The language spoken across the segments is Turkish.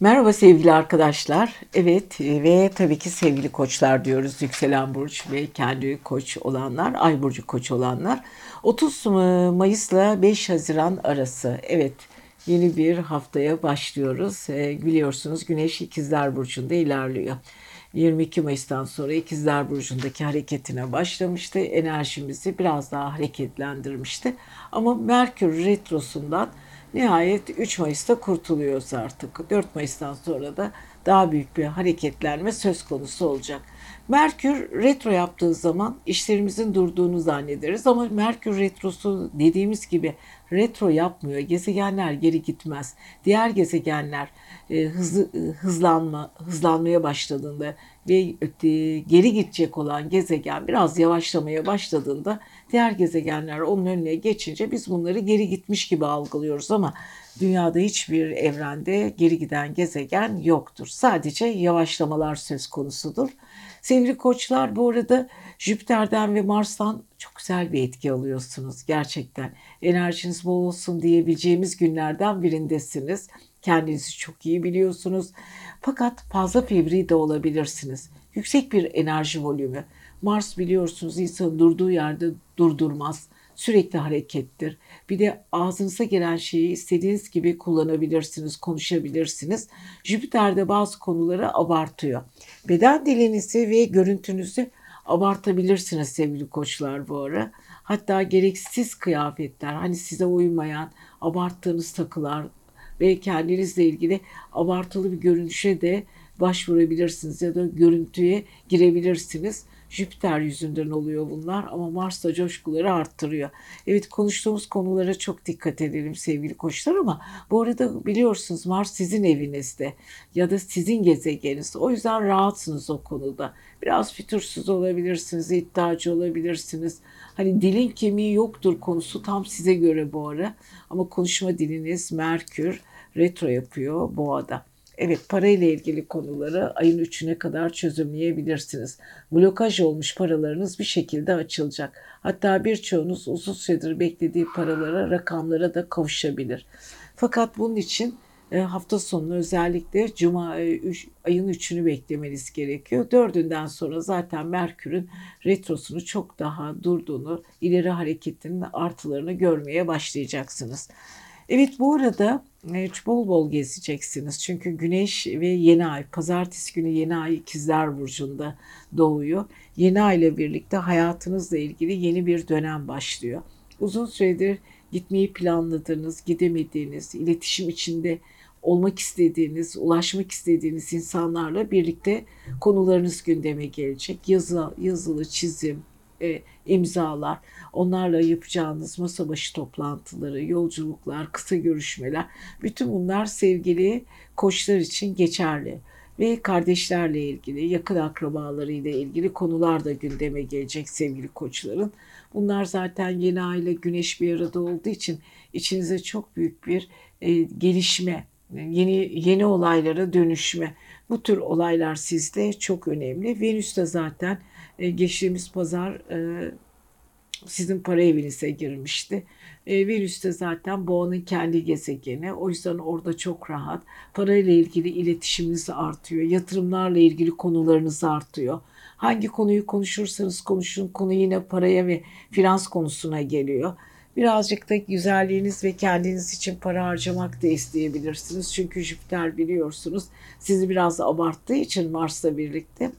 Merhaba sevgili arkadaşlar. Evet ve tabii ki sevgili koçlar diyoruz. Yükselen burç ve kendi koç olanlar, ay burcu koç olanlar. 30 Mayıs'la 5 Haziran arası. Evet yeni bir haftaya başlıyoruz. E, biliyorsunuz Güneş İkizler Burcu'nda ilerliyor. 22 Mayıs'tan sonra İkizler Burcu'ndaki hareketine başlamıştı. Enerjimizi biraz daha hareketlendirmişti. Ama Merkür Retrosu'ndan Nihayet 3 Mayıs'ta kurtuluyoruz artık. 4 Mayıs'tan sonra da daha büyük bir hareketlenme söz konusu olacak. Merkür retro yaptığı zaman işlerimizin durduğunu zannederiz ama Merkür retrosu dediğimiz gibi retro yapmıyor. Gezegenler geri gitmez. Diğer gezegenler e, hızlı e, hızlanma hızlanmaya başladığında ve e, geri gidecek olan gezegen biraz yavaşlamaya başladığında diğer gezegenler onun önüne geçince biz bunları geri gitmiş gibi algılıyoruz ama dünyada hiçbir evrende geri giden gezegen yoktur. Sadece yavaşlamalar söz konusudur. Sevgili koçlar bu arada Jüpiter'den ve Mars'tan çok güzel bir etki alıyorsunuz gerçekten. Enerjiniz bol olsun diyebileceğimiz günlerden birindesiniz. Kendinizi çok iyi biliyorsunuz. Fakat fazla fevri de olabilirsiniz. Yüksek bir enerji volümü. Mars biliyorsunuz insanı durduğu yerde durdurmaz. Sürekli harekettir. Bir de ağzınıza gelen şeyi istediğiniz gibi kullanabilirsiniz, konuşabilirsiniz. Jüpiter de bazı konuları abartıyor. Beden dilinizi ve görüntünüzü abartabilirsiniz sevgili koçlar bu ara. Hatta gereksiz kıyafetler, hani size uymayan, abarttığınız takılar ve kendinizle ilgili abartılı bir görünüşe de başvurabilirsiniz ya da görüntüye girebilirsiniz. Jüpiter yüzünden oluyor bunlar ama Mars da coşkuları arttırıyor. Evet konuştuğumuz konulara çok dikkat edelim sevgili koçlar ama bu arada biliyorsunuz Mars sizin evinizde ya da sizin gezegeniniz. O yüzden rahatsınız o konuda. Biraz fütursuz olabilirsiniz, iddiacı olabilirsiniz. Hani dilin kemiği yoktur konusu tam size göre bu ara. Ama konuşma diliniz Merkür retro yapıyor boğada. Evet parayla ilgili konuları ayın 3'üne kadar çözümleyebilirsiniz. Blokaj olmuş paralarınız bir şekilde açılacak. Hatta birçoğunuz uzun süredir beklediği paralara, rakamlara da kavuşabilir. Fakat bunun için e, hafta sonunu özellikle Cuma e, ayın 3'ünü beklemeniz gerekiyor. Dördünden sonra zaten Merkür'ün retrosunu çok daha durduğunu, ileri hareketinin artılarını görmeye başlayacaksınız. Evet bu arada e, bol bol gezeceksiniz. Çünkü güneş ve yeni ay, pazartesi günü yeni ay ikizler burcunda doğuyor. Yeni ay ile birlikte hayatınızla ilgili yeni bir dönem başlıyor. Uzun süredir gitmeyi planladığınız, gidemediğiniz, iletişim içinde olmak istediğiniz, ulaşmak istediğiniz insanlarla birlikte konularınız gündeme gelecek. Yazı, yazılı çizim, e, imzalar, onlarla yapacağınız masa başı toplantıları, yolculuklar, kısa görüşmeler, bütün bunlar sevgili koçlar için geçerli ve kardeşlerle ilgili, yakın akrabalarıyla ilgili konular da gündeme gelecek sevgili koçların. Bunlar zaten yeni aile güneş bir arada olduğu için içinize çok büyük bir e, gelişme, yeni yeni olaylara dönüşme. Bu tür olaylar sizde çok önemli. Venüs de zaten e, geçtiğimiz pazar e, sizin para evinize girmişti. E, de zaten boğanın kendi gezegeni. O yüzden orada çok rahat. Parayla ilgili iletişiminiz artıyor. Yatırımlarla ilgili konularınız artıyor. Hangi konuyu konuşursanız konuşun konu yine paraya ve finans konusuna geliyor. Birazcık da güzelliğiniz ve kendiniz için para harcamak da isteyebilirsiniz. Çünkü Jüpiter biliyorsunuz sizi biraz abarttığı için Mars'la birlikte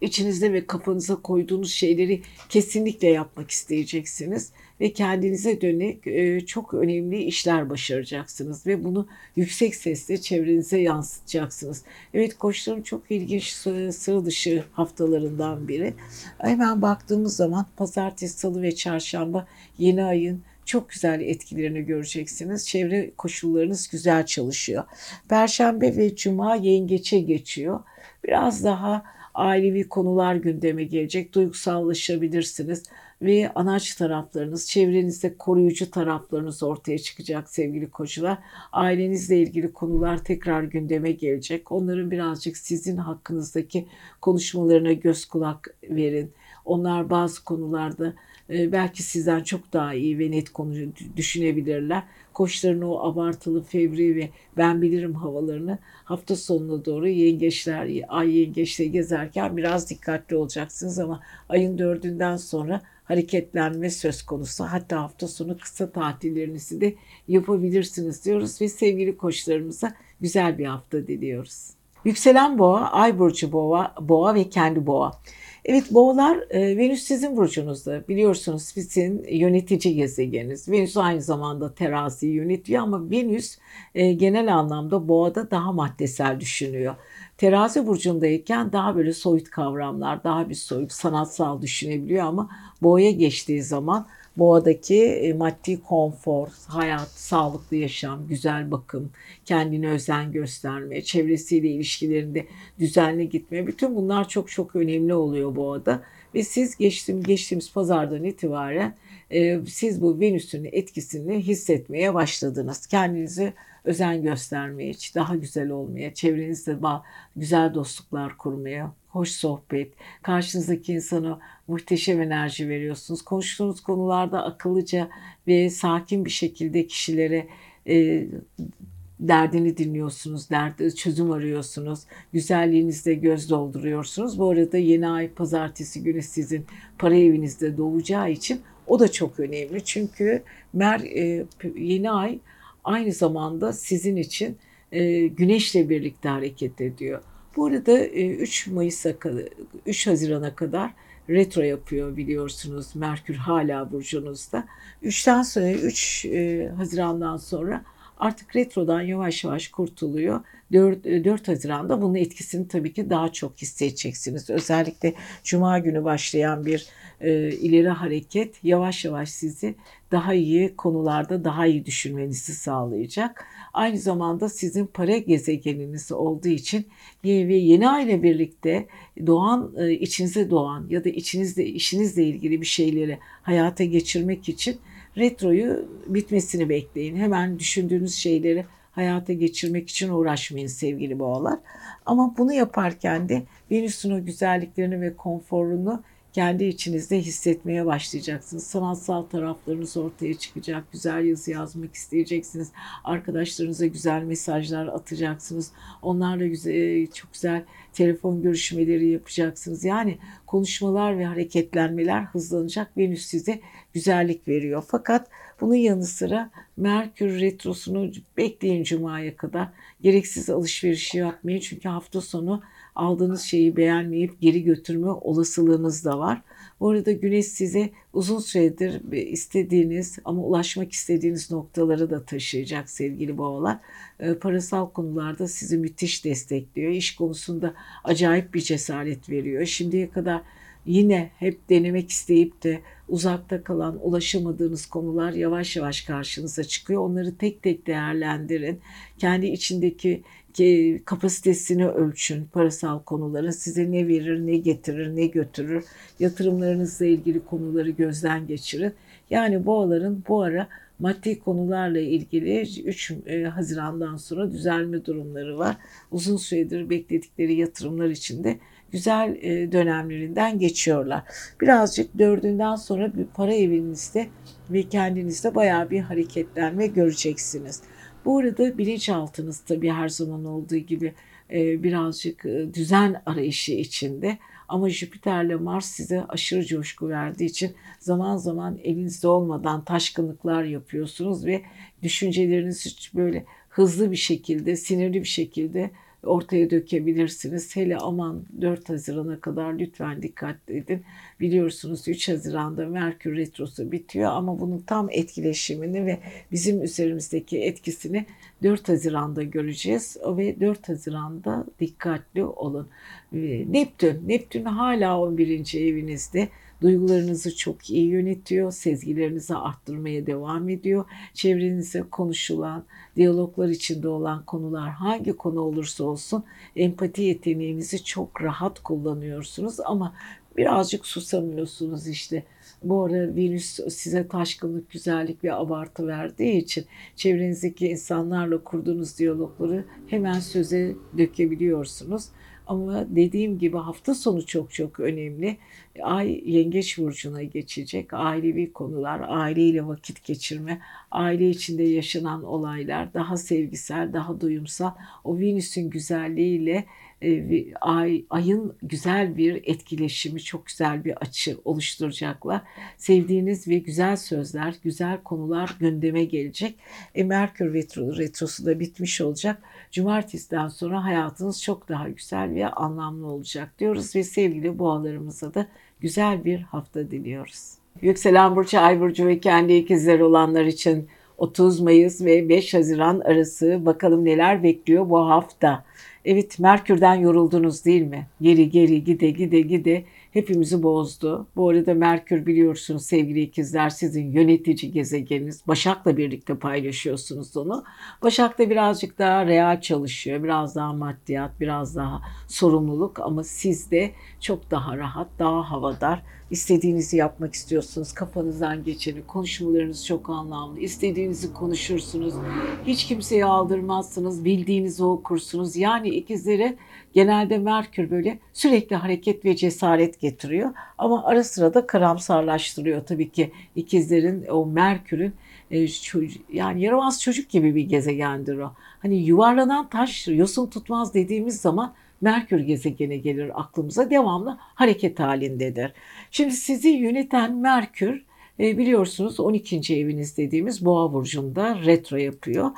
içinizde ve kafanıza koyduğunuz şeyleri kesinlikle yapmak isteyeceksiniz ve kendinize dönük e, çok önemli işler başaracaksınız ve bunu yüksek sesle çevrenize yansıtacaksınız. Evet koçların çok ilginç sıra dışı haftalarından biri. Hemen baktığımız zaman pazartesi, salı ve çarşamba yeni ayın çok güzel etkilerini göreceksiniz. Çevre koşullarınız güzel çalışıyor. Perşembe ve cuma yengeçe geçiyor. Biraz daha ailevi konular gündeme gelecek. Duygusallaşabilirsiniz ve anaç taraflarınız, çevrenizde koruyucu taraflarınız ortaya çıkacak sevgili koçlar. Ailenizle ilgili konular tekrar gündeme gelecek. Onların birazcık sizin hakkınızdaki konuşmalarına göz kulak verin. Onlar bazı konularda e, belki sizden çok daha iyi ve net konu düşünebilirler. Koçların o abartılı, fevri ve ben bilirim havalarını hafta sonuna doğru yengeçler, ay yengeçle gezerken biraz dikkatli olacaksınız ama ayın dördünden sonra hareketlenme söz konusu. Hatta hafta sonu kısa tatillerinizi de yapabilirsiniz diyoruz ve sevgili koçlarımıza güzel bir hafta diliyoruz. Yükselen boğa, ay burcu boğa, boğa ve kendi boğa. Evet boğalar e, Venüs sizin burcunuzda. Biliyorsunuz sizin yönetici gezegeniniz. Venüs aynı zamanda teraziyi yönetiyor ama Venüs e, genel anlamda boğada daha maddesel düşünüyor. Terazi burcundayken daha böyle soyut kavramlar, daha bir soyut sanatsal düşünebiliyor ama boğaya geçtiği zaman boğadaki e, maddi konfor, hayat, sağlıklı yaşam, güzel bakım, kendine özen gösterme, çevresiyle ilişkilerinde düzenli gitme bütün bunlar çok çok önemli oluyor boğada. Ve siz geçtiğim, geçtiğimiz pazardan itibaren e, siz bu Venüs'ün etkisini hissetmeye başladınız. Kendinizi özen göstermeye, daha güzel olmaya, çevrenizde güzel dostluklar kurmaya, hoş sohbet, karşınızdaki insana muhteşem enerji veriyorsunuz. Konuştuğunuz konularda akıllıca ve sakin bir şekilde kişilere e, derdini dinliyorsunuz, dert, çözüm arıyorsunuz, güzelliğinizde göz dolduruyorsunuz. Bu arada yeni ay pazartesi günü sizin para evinizde doğacağı için o da çok önemli. Çünkü mer e, yeni ay aynı zamanda sizin için e, güneşle birlikte hareket ediyor. Bu arada 3 e, Mayıs'a kadar, 3 Haziran'a kadar retro yapıyor biliyorsunuz. Merkür hala burcunuzda. 3'ten sonra 3 e, Haziran'dan sonra artık retrodan yavaş yavaş kurtuluyor. 4, 4 Haziran'da bunun etkisini tabii ki daha çok hissedeceksiniz. Özellikle Cuma günü başlayan bir e, ileri hareket yavaş yavaş sizi daha iyi konularda daha iyi düşünmenizi sağlayacak. Aynı zamanda sizin para gezegeniniz olduğu için ve yeni ay ile birlikte doğan, e, içinize doğan ya da içinizde işinizle ilgili bir şeyleri hayata geçirmek için retroyu bitmesini bekleyin. Hemen düşündüğünüz şeyleri hayata geçirmek için uğraşmayın sevgili boğalar. Ama bunu yaparken de Venüs'ün o güzelliklerini ve konforunu kendi içinizde hissetmeye başlayacaksınız. Sanatsal taraflarınız ortaya çıkacak. Güzel yazı yazmak isteyeceksiniz. Arkadaşlarınıza güzel mesajlar atacaksınız. Onlarla güzel, çok güzel telefon görüşmeleri yapacaksınız. Yani konuşmalar ve hareketlenmeler hızlanacak. Venüs size güzellik veriyor. Fakat bunun yanı sıra Merkür Retrosu'nu bekleyin Cuma'ya kadar. Gereksiz alışveriş yapmayın. Çünkü hafta sonu aldığınız şeyi beğenmeyip geri götürme olasılığınız da var. Bu arada Güneş size uzun süredir istediğiniz ama ulaşmak istediğiniz noktaları da taşıyacak sevgili boğalar. E, parasal konularda sizi müthiş destekliyor. İş konusunda acayip bir cesaret veriyor. Şimdiye kadar yine hep denemek isteyip de uzakta kalan, ulaşamadığınız konular yavaş yavaş karşınıza çıkıyor. Onları tek tek değerlendirin. Kendi içindeki ki kapasitesini ölçün parasal konuların size ne verir ne getirir ne götürür yatırımlarınızla ilgili konuları gözden geçirin. Yani boğaların bu ara maddi konularla ilgili 3 e, Haziran'dan sonra düzelme durumları var. Uzun süredir bekledikleri yatırımlar için de güzel e, dönemlerinden geçiyorlar. Birazcık dördünden sonra bir para evinizde ve kendinizde bayağı bir hareketlenme göreceksiniz. Bu arada bilinçaltınız tabii her zaman olduğu gibi e, birazcık e, düzen arayışı içinde. Ama Jüpiter'le Mars size aşırı coşku verdiği için zaman zaman elinizde olmadan taşkınlıklar yapıyorsunuz ve düşüncelerinizi böyle hızlı bir şekilde, sinirli bir şekilde ortaya dökebilirsiniz. Hele aman 4 Haziran'a kadar lütfen dikkat edin. Biliyorsunuz 3 Haziran'da Merkür Retrosu bitiyor ama bunun tam etkileşimini ve bizim üzerimizdeki etkisini 4 Haziran'da göreceğiz ve 4 Haziran'da dikkatli olun. Neptün, Neptün hala 11. evinizde Duygularınızı çok iyi yönetiyor, sezgilerinizi arttırmaya devam ediyor. Çevrenize konuşulan, diyaloglar içinde olan konular hangi konu olursa olsun empati yeteneğinizi çok rahat kullanıyorsunuz ama birazcık susamıyorsunuz işte. Bu ara Venüs size taşkınlık, güzellik ve abartı verdiği için çevrenizdeki insanlarla kurduğunuz diyalogları hemen söze dökebiliyorsunuz. Ama dediğim gibi hafta sonu çok çok önemli. Ay yengeç burcuna geçecek. Ailevi konular, aileyle vakit geçirme, aile içinde yaşanan olaylar daha sevgisel, daha duyumsal. O Venüs'ün güzelliğiyle ay, ayın güzel bir etkileşimi, çok güzel bir açı oluşturacaklar. Sevdiğiniz ve güzel sözler, güzel konular gündeme gelecek. E, Merkür retro, retrosu da bitmiş olacak. Cumartesiden sonra hayatınız çok daha güzel ve anlamlı olacak diyoruz ve sevgili boğalarımıza da güzel bir hafta diliyoruz. Yükselen Burcu, Ay Burcu ve kendi ikizler olanlar için 30 Mayıs ve 5 Haziran arası bakalım neler bekliyor bu hafta. Evet Merkür'den yoruldunuz değil mi? Geri geri gide gide gide hepimizi bozdu. Bu arada Merkür biliyorsunuz sevgili ikizler sizin yönetici gezegeniniz. Başak'la birlikte paylaşıyorsunuz onu. Başak da birazcık daha real çalışıyor. Biraz daha maddiyat, biraz daha sorumluluk ama sizde çok daha rahat, daha havadar. İstediğinizi yapmak istiyorsunuz. Kafanızdan geçeni, konuşmalarınız çok anlamlı. İstediğinizi konuşursunuz. Hiç kimseye aldırmazsınız. Bildiğinizi okursunuz. Yani ikizlere genelde Merkür böyle sürekli hareket ve cesaret getiriyor. Ama ara sıra da karamsarlaştırıyor tabii ki ikizlerin o Merkür'ün e, yani yaramaz çocuk gibi bir gezegendir o. Hani yuvarlanan taş yosun tutmaz dediğimiz zaman Merkür gezegeni gelir aklımıza devamlı hareket halindedir. Şimdi sizi yöneten Merkür e, biliyorsunuz 12. eviniz dediğimiz Boğa burcunda retro yapıyor.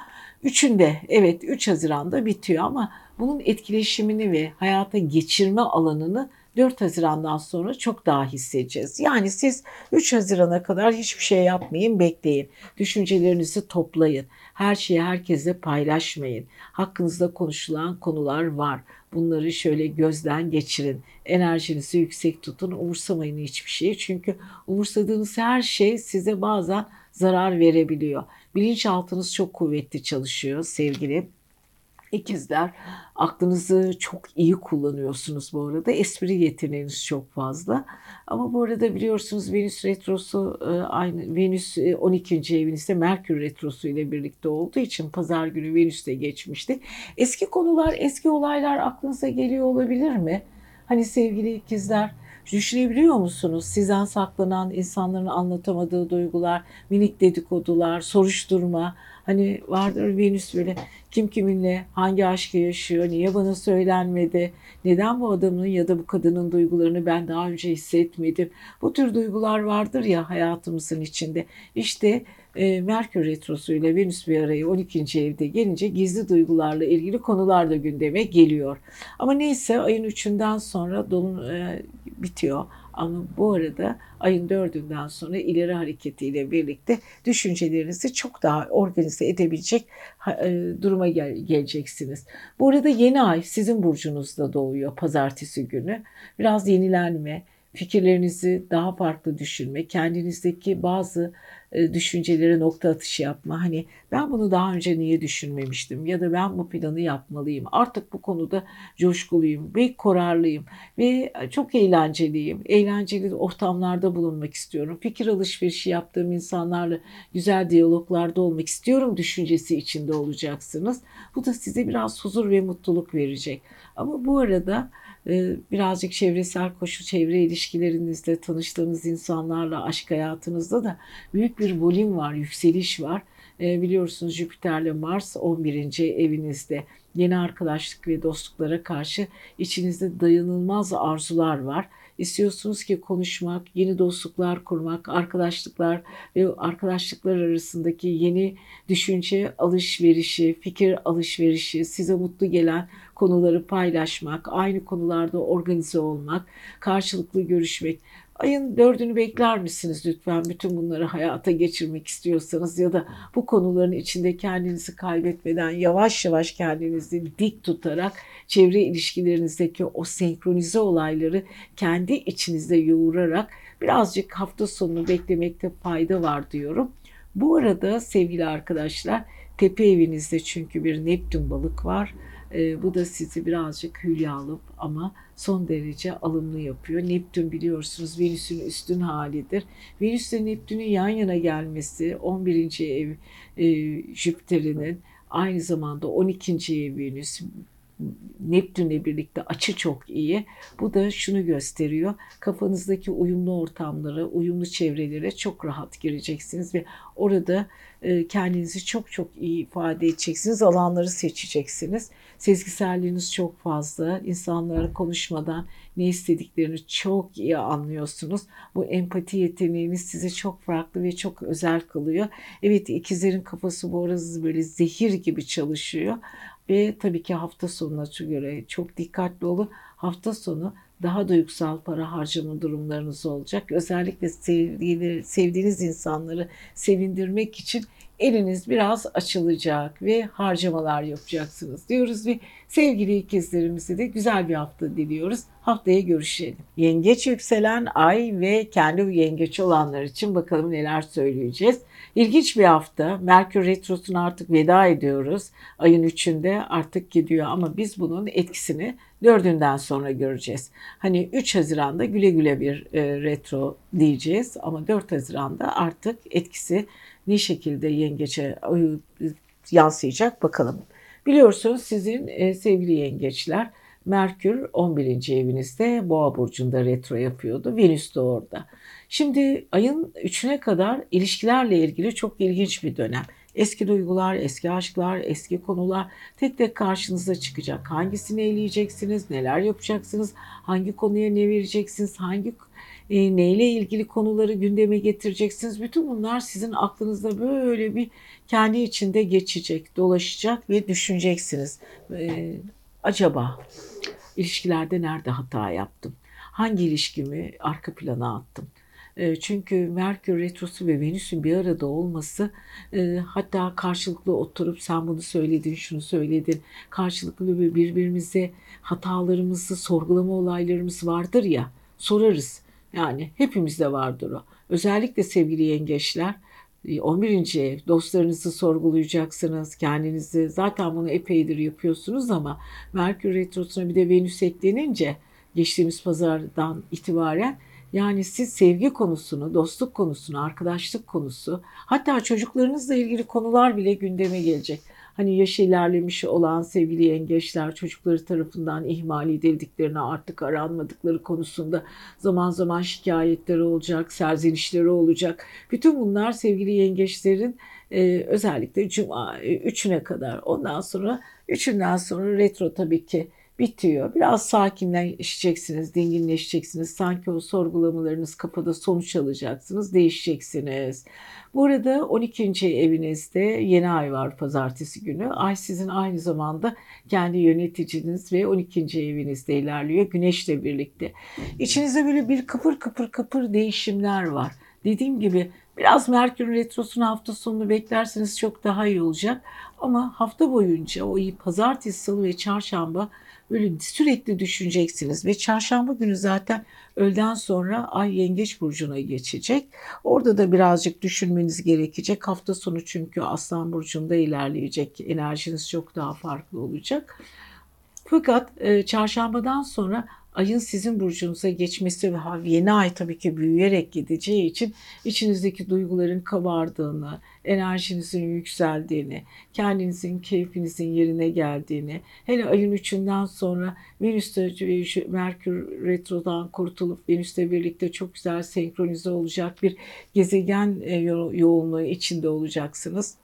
Üçünde evet 3 Haziran'da bitiyor ama bunun etkileşimini ve hayata geçirme alanını 4 Haziran'dan sonra çok daha hissedeceğiz. Yani siz 3 Haziran'a kadar hiçbir şey yapmayın, bekleyin. Düşüncelerinizi toplayın. Her şeyi herkese paylaşmayın. Hakkınızda konuşulan konular var. Bunları şöyle gözden geçirin. Enerjinizi yüksek tutun. Umursamayın hiçbir şeyi. Çünkü umursadığınız her şey size bazen zarar verebiliyor. Bilinçaltınız çok kuvvetli çalışıyor sevgili İkizler aklınızı çok iyi kullanıyorsunuz bu arada. Espri yeteneğiniz çok fazla. Ama bu arada biliyorsunuz Venüs retrosu e, aynı Venüs 12. E, evinizde Merkür retrosu ile birlikte olduğu için pazar günü Venüs de geçmişti. Eski konular, eski olaylar aklınıza geliyor olabilir mi? Hani sevgili ikizler Düşünebiliyor musunuz? Sizden saklanan insanların anlatamadığı duygular, minik dedikodular, soruşturma. Hani vardır Venüs böyle kim kiminle hangi aşkı yaşıyor, niye bana söylenmedi, neden bu adamın ya da bu kadının duygularını ben daha önce hissetmedim. Bu tür duygular vardır ya hayatımızın içinde. İşte e, Merkür Retrosu ile Venüs bir arayı 12. evde gelince gizli duygularla ilgili konular da gündeme geliyor. Ama neyse ayın 3'ünden sonra dolun e, bitiyor. Ama bu arada ayın dördünden sonra ileri hareketiyle birlikte düşüncelerinizi çok daha organize edebilecek e, duruma gel geleceksiniz. Bu arada yeni ay sizin burcunuzda doğuyor pazartesi günü. Biraz yenilenme, fikirlerinizi daha farklı düşünme, kendinizdeki bazı düşüncelere nokta atışı yapma. Hani ben bunu daha önce niye düşünmemiştim ya da ben bu planı yapmalıyım. Artık bu konuda coşkuluyum ve kararlıyım ve çok eğlenceliyim. Eğlenceli ortamlarda bulunmak istiyorum. Fikir alışverişi yaptığım insanlarla güzel diyaloglarda olmak istiyorum düşüncesi içinde olacaksınız. Bu da size biraz huzur ve mutluluk verecek. Ama bu arada ee, birazcık çevresel koşu, çevre ilişkilerinizde, tanıştığınız insanlarla, aşk hayatınızda da büyük bir volüm var, yükseliş var. Ee, biliyorsunuz Jüpiter'le Mars 11. evinizde. Yeni arkadaşlık ve dostluklara karşı içinizde dayanılmaz arzular var. İstiyorsunuz ki konuşmak, yeni dostluklar kurmak, arkadaşlıklar ve arkadaşlıklar arasındaki yeni düşünce alışverişi, fikir alışverişi, size mutlu gelen konuları paylaşmak, aynı konularda organize olmak, karşılıklı görüşmek. Ayın dördünü bekler misiniz lütfen bütün bunları hayata geçirmek istiyorsanız ya da bu konuların içinde kendinizi kaybetmeden yavaş yavaş kendinizi dik tutarak çevre ilişkilerinizdeki o senkronize olayları kendi içinizde yoğurarak birazcık hafta sonunu beklemekte fayda var diyorum. Bu arada sevgili arkadaşlar tepe evinizde çünkü bir Neptün balık var. E, bu da sizi birazcık hülyalı ama son derece alımlı yapıyor. Neptün biliyorsunuz Venüs'ün üstün halidir. Venüs ile Neptün'ün yan yana gelmesi 11. ev e, Jüpiter'inin aynı zamanda 12. ev Venüs Neptün'le birlikte açı çok iyi. Bu da şunu gösteriyor. Kafanızdaki uyumlu ortamlara, uyumlu çevrelere çok rahat gireceksiniz ve orada kendinizi çok çok iyi ifade edeceksiniz. Alanları seçeceksiniz. Sezgiselliğiniz çok fazla. İnsanlara konuşmadan ne istediklerini çok iyi anlıyorsunuz. Bu empati yeteneğiniz size çok farklı ve çok özel kılıyor. Evet ikizlerin kafası bu arada böyle zehir gibi çalışıyor. Ve tabii ki hafta sonuna göre çok dikkatli olun. Hafta sonu daha duygusal para harcama durumlarınız olacak. Özellikle sevdiğiniz insanları sevindirmek için eliniz biraz açılacak ve harcamalar yapacaksınız diyoruz ve sevgili ikizlerimize de güzel bir hafta diliyoruz. Haftaya görüşelim. Yengeç yükselen ay ve kendi yengeç olanlar için bakalım neler söyleyeceğiz. İlginç bir hafta. Merkür Retrosu'na artık veda ediyoruz. Ayın 3'ünde artık gidiyor ama biz bunun etkisini dördünden sonra göreceğiz. Hani 3 Haziran'da güle güle bir e, retro diyeceğiz ama 4 Haziran'da artık etkisi ne şekilde yengeçe yansıyacak bakalım. Biliyorsunuz sizin e, sevgili yengeçler Merkür 11. evinizde Boğa burcunda retro yapıyordu. Venüs de orada. Şimdi ayın 3'üne kadar ilişkilerle ilgili çok ilginç bir dönem. Eski duygular, eski aşklar, eski konular tek tek karşınıza çıkacak. Hangisini eleyeceksiniz, neler yapacaksınız, hangi konuya ne vereceksiniz, hangi e, neyle ilgili konuları gündeme getireceksiniz. Bütün bunlar sizin aklınızda böyle bir kendi içinde geçecek, dolaşacak ve düşüneceksiniz. E, acaba ilişkilerde nerede hata yaptım? Hangi ilişkimi arka plana attım? E, çünkü Merkür Retrosu ve Venüs'ün bir arada olması e, hatta karşılıklı oturup sen bunu söyledin, şunu söyledin. Karşılıklı birbirimize hatalarımızı sorgulama olaylarımız vardır ya sorarız. Yani hepimizde vardır o. Özellikle sevgili yengeçler 11. E, ev dostlarınızı sorgulayacaksınız kendinizi zaten bunu epeydir yapıyorsunuz ama Merkür Retrosu'na bir de Venüs eklenince geçtiğimiz pazardan itibaren yani siz sevgi konusunu, dostluk konusunu, arkadaşlık konusu hatta çocuklarınızla ilgili konular bile gündeme gelecek hani yaş ilerlemiş olan sevgili yengeçler çocukları tarafından ihmal edildiklerini artık aranmadıkları konusunda zaman zaman şikayetleri olacak, serzenişleri olacak. Bütün bunlar sevgili yengeçlerin e, özellikle cuma e, üçüne kadar ondan sonra üçünden sonra retro tabii ki bitiyor. Biraz sakinleşeceksiniz, dinginleşeceksiniz. Sanki o sorgulamalarınız kafada sonuç alacaksınız, değişeceksiniz. Burada 12. evinizde yeni ay var pazartesi günü. Ay sizin aynı zamanda kendi yöneticiniz ve 12. evinizde ilerliyor güneşle birlikte. İçinizde böyle bir kıpır kıpır kıpır değişimler var. Dediğim gibi biraz Merkür Retrosu'nun hafta sonunu beklerseniz çok daha iyi olacak. Ama hafta boyunca o pazartesi, salı ve çarşamba böyle sürekli düşüneceksiniz ve çarşamba günü zaten öğleden sonra Ay Yengeç Burcu'na geçecek. Orada da birazcık düşünmeniz gerekecek. Hafta sonu çünkü Aslan Burcu'nda ilerleyecek. Enerjiniz çok daha farklı olacak. Fakat e, çarşambadan sonra ayın sizin burcunuza geçmesi ve yeni ay tabii ki büyüyerek gideceği için içinizdeki duyguların kabardığını, enerjinizin yükseldiğini, kendinizin, keyfinizin yerine geldiğini, hele ayın üçünden sonra Venüs'te Merkür Retro'dan kurtulup Venüs'le birlikte çok güzel senkronize olacak bir gezegen e, yoğunluğu içinde olacaksınız.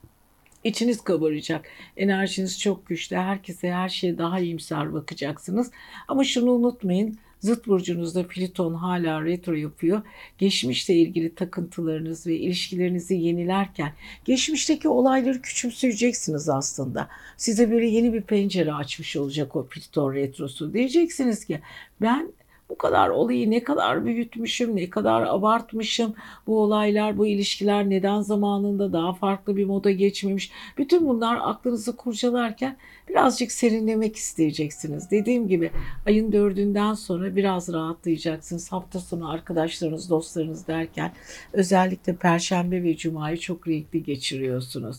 İçiniz kabaracak. Enerjiniz çok güçlü. Herkese her şeye daha iyimser bakacaksınız. Ama şunu unutmayın. Zıt burcunuzda Plüton hala retro yapıyor. Geçmişle ilgili takıntılarınız ve ilişkilerinizi yenilerken geçmişteki olayları küçümseyeceksiniz aslında. Size böyle yeni bir pencere açmış olacak o Plüton retrosu. Diyeceksiniz ki ben bu kadar olayı ne kadar büyütmüşüm, ne kadar abartmışım. Bu olaylar, bu ilişkiler neden zamanında daha farklı bir moda geçmemiş. Bütün bunlar aklınızı kurcalarken birazcık serinlemek isteyeceksiniz. Dediğim gibi ayın dördünden sonra biraz rahatlayacaksınız. Hafta sonu arkadaşlarınız, dostlarınız derken özellikle Perşembe ve Cuma'yı çok renkli geçiriyorsunuz.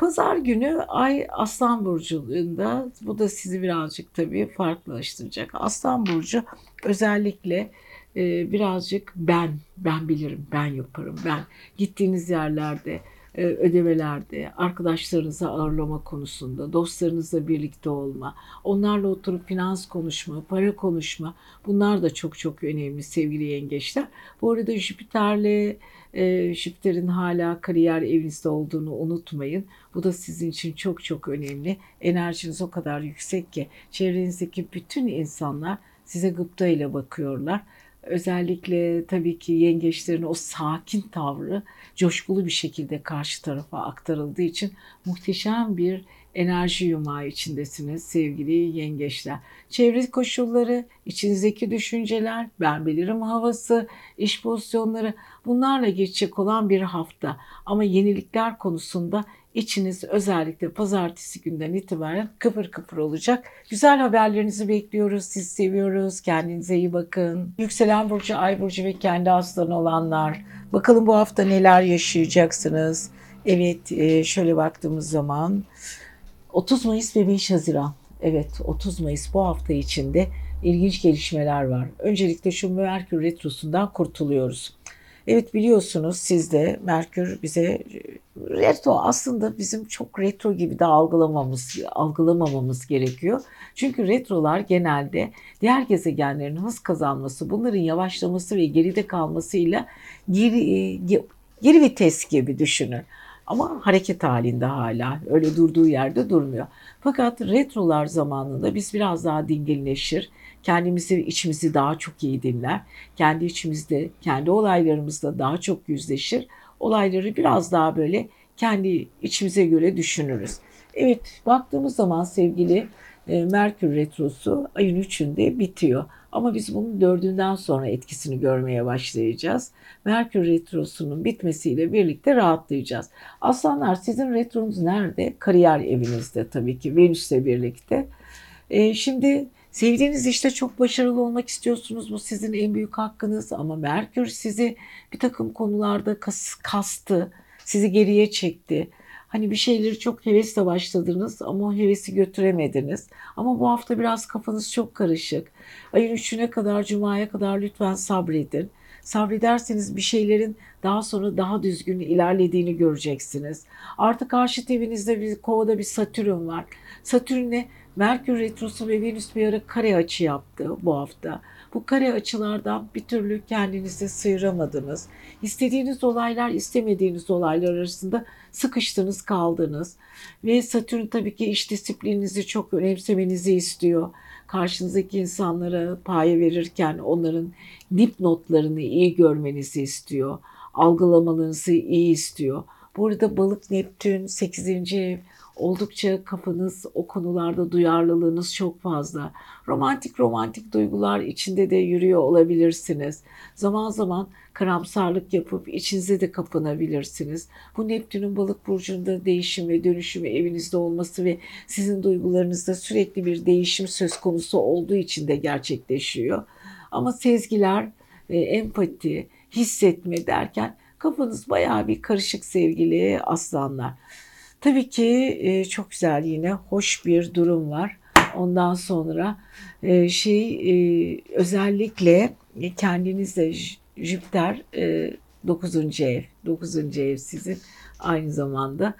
Pazar günü Ay Aslan Burcu'nda bu da sizi birazcık tabii farklılaştıracak. Aslan Burcu özellikle e, birazcık ben, ben bilirim, ben yaparım, ben gittiğiniz yerlerde ödemelerde, arkadaşlarınızı ağırlama konusunda, dostlarınızla birlikte olma, onlarla oturup finans konuşma, para konuşma bunlar da çok çok önemli sevgili yengeçler. Bu arada Jüpiter'le e, Jüpiter'in hala kariyer evinizde olduğunu unutmayın. Bu da sizin için çok çok önemli. Enerjiniz o kadar yüksek ki çevrenizdeki bütün insanlar size gıpta ile bakıyorlar. Özellikle tabii ki yengeçlerin o sakin tavrı coşkulu bir şekilde karşı tarafa aktarıldığı için muhteşem bir enerji yumağı içindesiniz sevgili yengeçler. Çevre koşulları, içinizdeki düşünceler, ben bilirim havası, iş pozisyonları bunlarla geçecek olan bir hafta. Ama yenilikler konusunda içiniz özellikle pazartesi günden itibaren kıpır kıpır olacak. Güzel haberlerinizi bekliyoruz. Siz seviyoruz. Kendinize iyi bakın. Yükselen burcu, ay burcu ve kendi aslanı olanlar. Bakalım bu hafta neler yaşayacaksınız. Evet, e, şöyle baktığımız zaman 30 Mayıs ve 5 Haziran. Evet 30 Mayıs bu hafta içinde ilginç gelişmeler var. Öncelikle şu Merkür Retrosu'ndan kurtuluyoruz. Evet biliyorsunuz siz de Merkür bize retro aslında bizim çok retro gibi de algılamamız algılamamamız gerekiyor. Çünkü retrolar genelde diğer gezegenlerin hız kazanması, bunların yavaşlaması ve geride kalmasıyla geri, geri vites gibi düşünün. Ama hareket halinde hala. Öyle durduğu yerde durmuyor. Fakat retrolar zamanında biz biraz daha dinginleşir. Kendimizi, içimizi daha çok iyi dinler. Kendi içimizde, kendi olaylarımızla daha çok yüzleşir. Olayları biraz daha böyle kendi içimize göre düşünürüz. Evet, baktığımız zaman sevgili Merkür Retrosu ayın 3'ünde bitiyor. Ama biz bunun dördünden sonra etkisini görmeye başlayacağız. Merkür Retrosu'nun bitmesiyle birlikte rahatlayacağız. Aslanlar sizin retronuz nerede? Kariyer evinizde tabii ki Venüs'le birlikte. E, şimdi sevdiğiniz işte çok başarılı olmak istiyorsunuz. Bu sizin en büyük hakkınız ama Merkür sizi bir takım konularda kas, kastı, sizi geriye çekti. Hani bir şeyleri çok hevesle başladınız ama o hevesi götüremediniz. Ama bu hafta biraz kafanız çok karışık. Ayın üçüne kadar, cumaya kadar lütfen sabredin. Sabrederseniz bir şeylerin daha sonra daha düzgün ilerlediğini göreceksiniz. Artık karşı evinizde bir kovada bir Satürn var. Satürn'e Merkür Retrosu ve Venüs bir ara kare açı yaptı bu hafta. Bu kare açılardan bir türlü kendinizi sıyıramadınız. İstediğiniz olaylar, istemediğiniz olaylar arasında sıkıştınız, kaldınız. Ve Satürn tabii ki iş disiplininizi çok önemsemenizi istiyor. Karşınızdaki insanlara paye verirken onların dip notlarını iyi görmenizi istiyor. Algılamalarınızı iyi istiyor. Bu arada balık Neptün 8. ev oldukça kafanız o konularda duyarlılığınız çok fazla. Romantik romantik duygular içinde de yürüyor olabilirsiniz. Zaman zaman karamsarlık yapıp içinize de kapanabilirsiniz. Bu Neptün'ün balık burcunda değişim ve dönüşüm evinizde olması ve sizin duygularınızda sürekli bir değişim söz konusu olduğu için de gerçekleşiyor. Ama sezgiler, empati, hissetme derken kafanız bayağı bir karışık sevgili aslanlar. Tabii ki e, çok güzel yine hoş bir durum var. Ondan sonra e, şey e, özellikle kendinizde Jüpiter 9. ev, 9. ev sizin aynı zamanda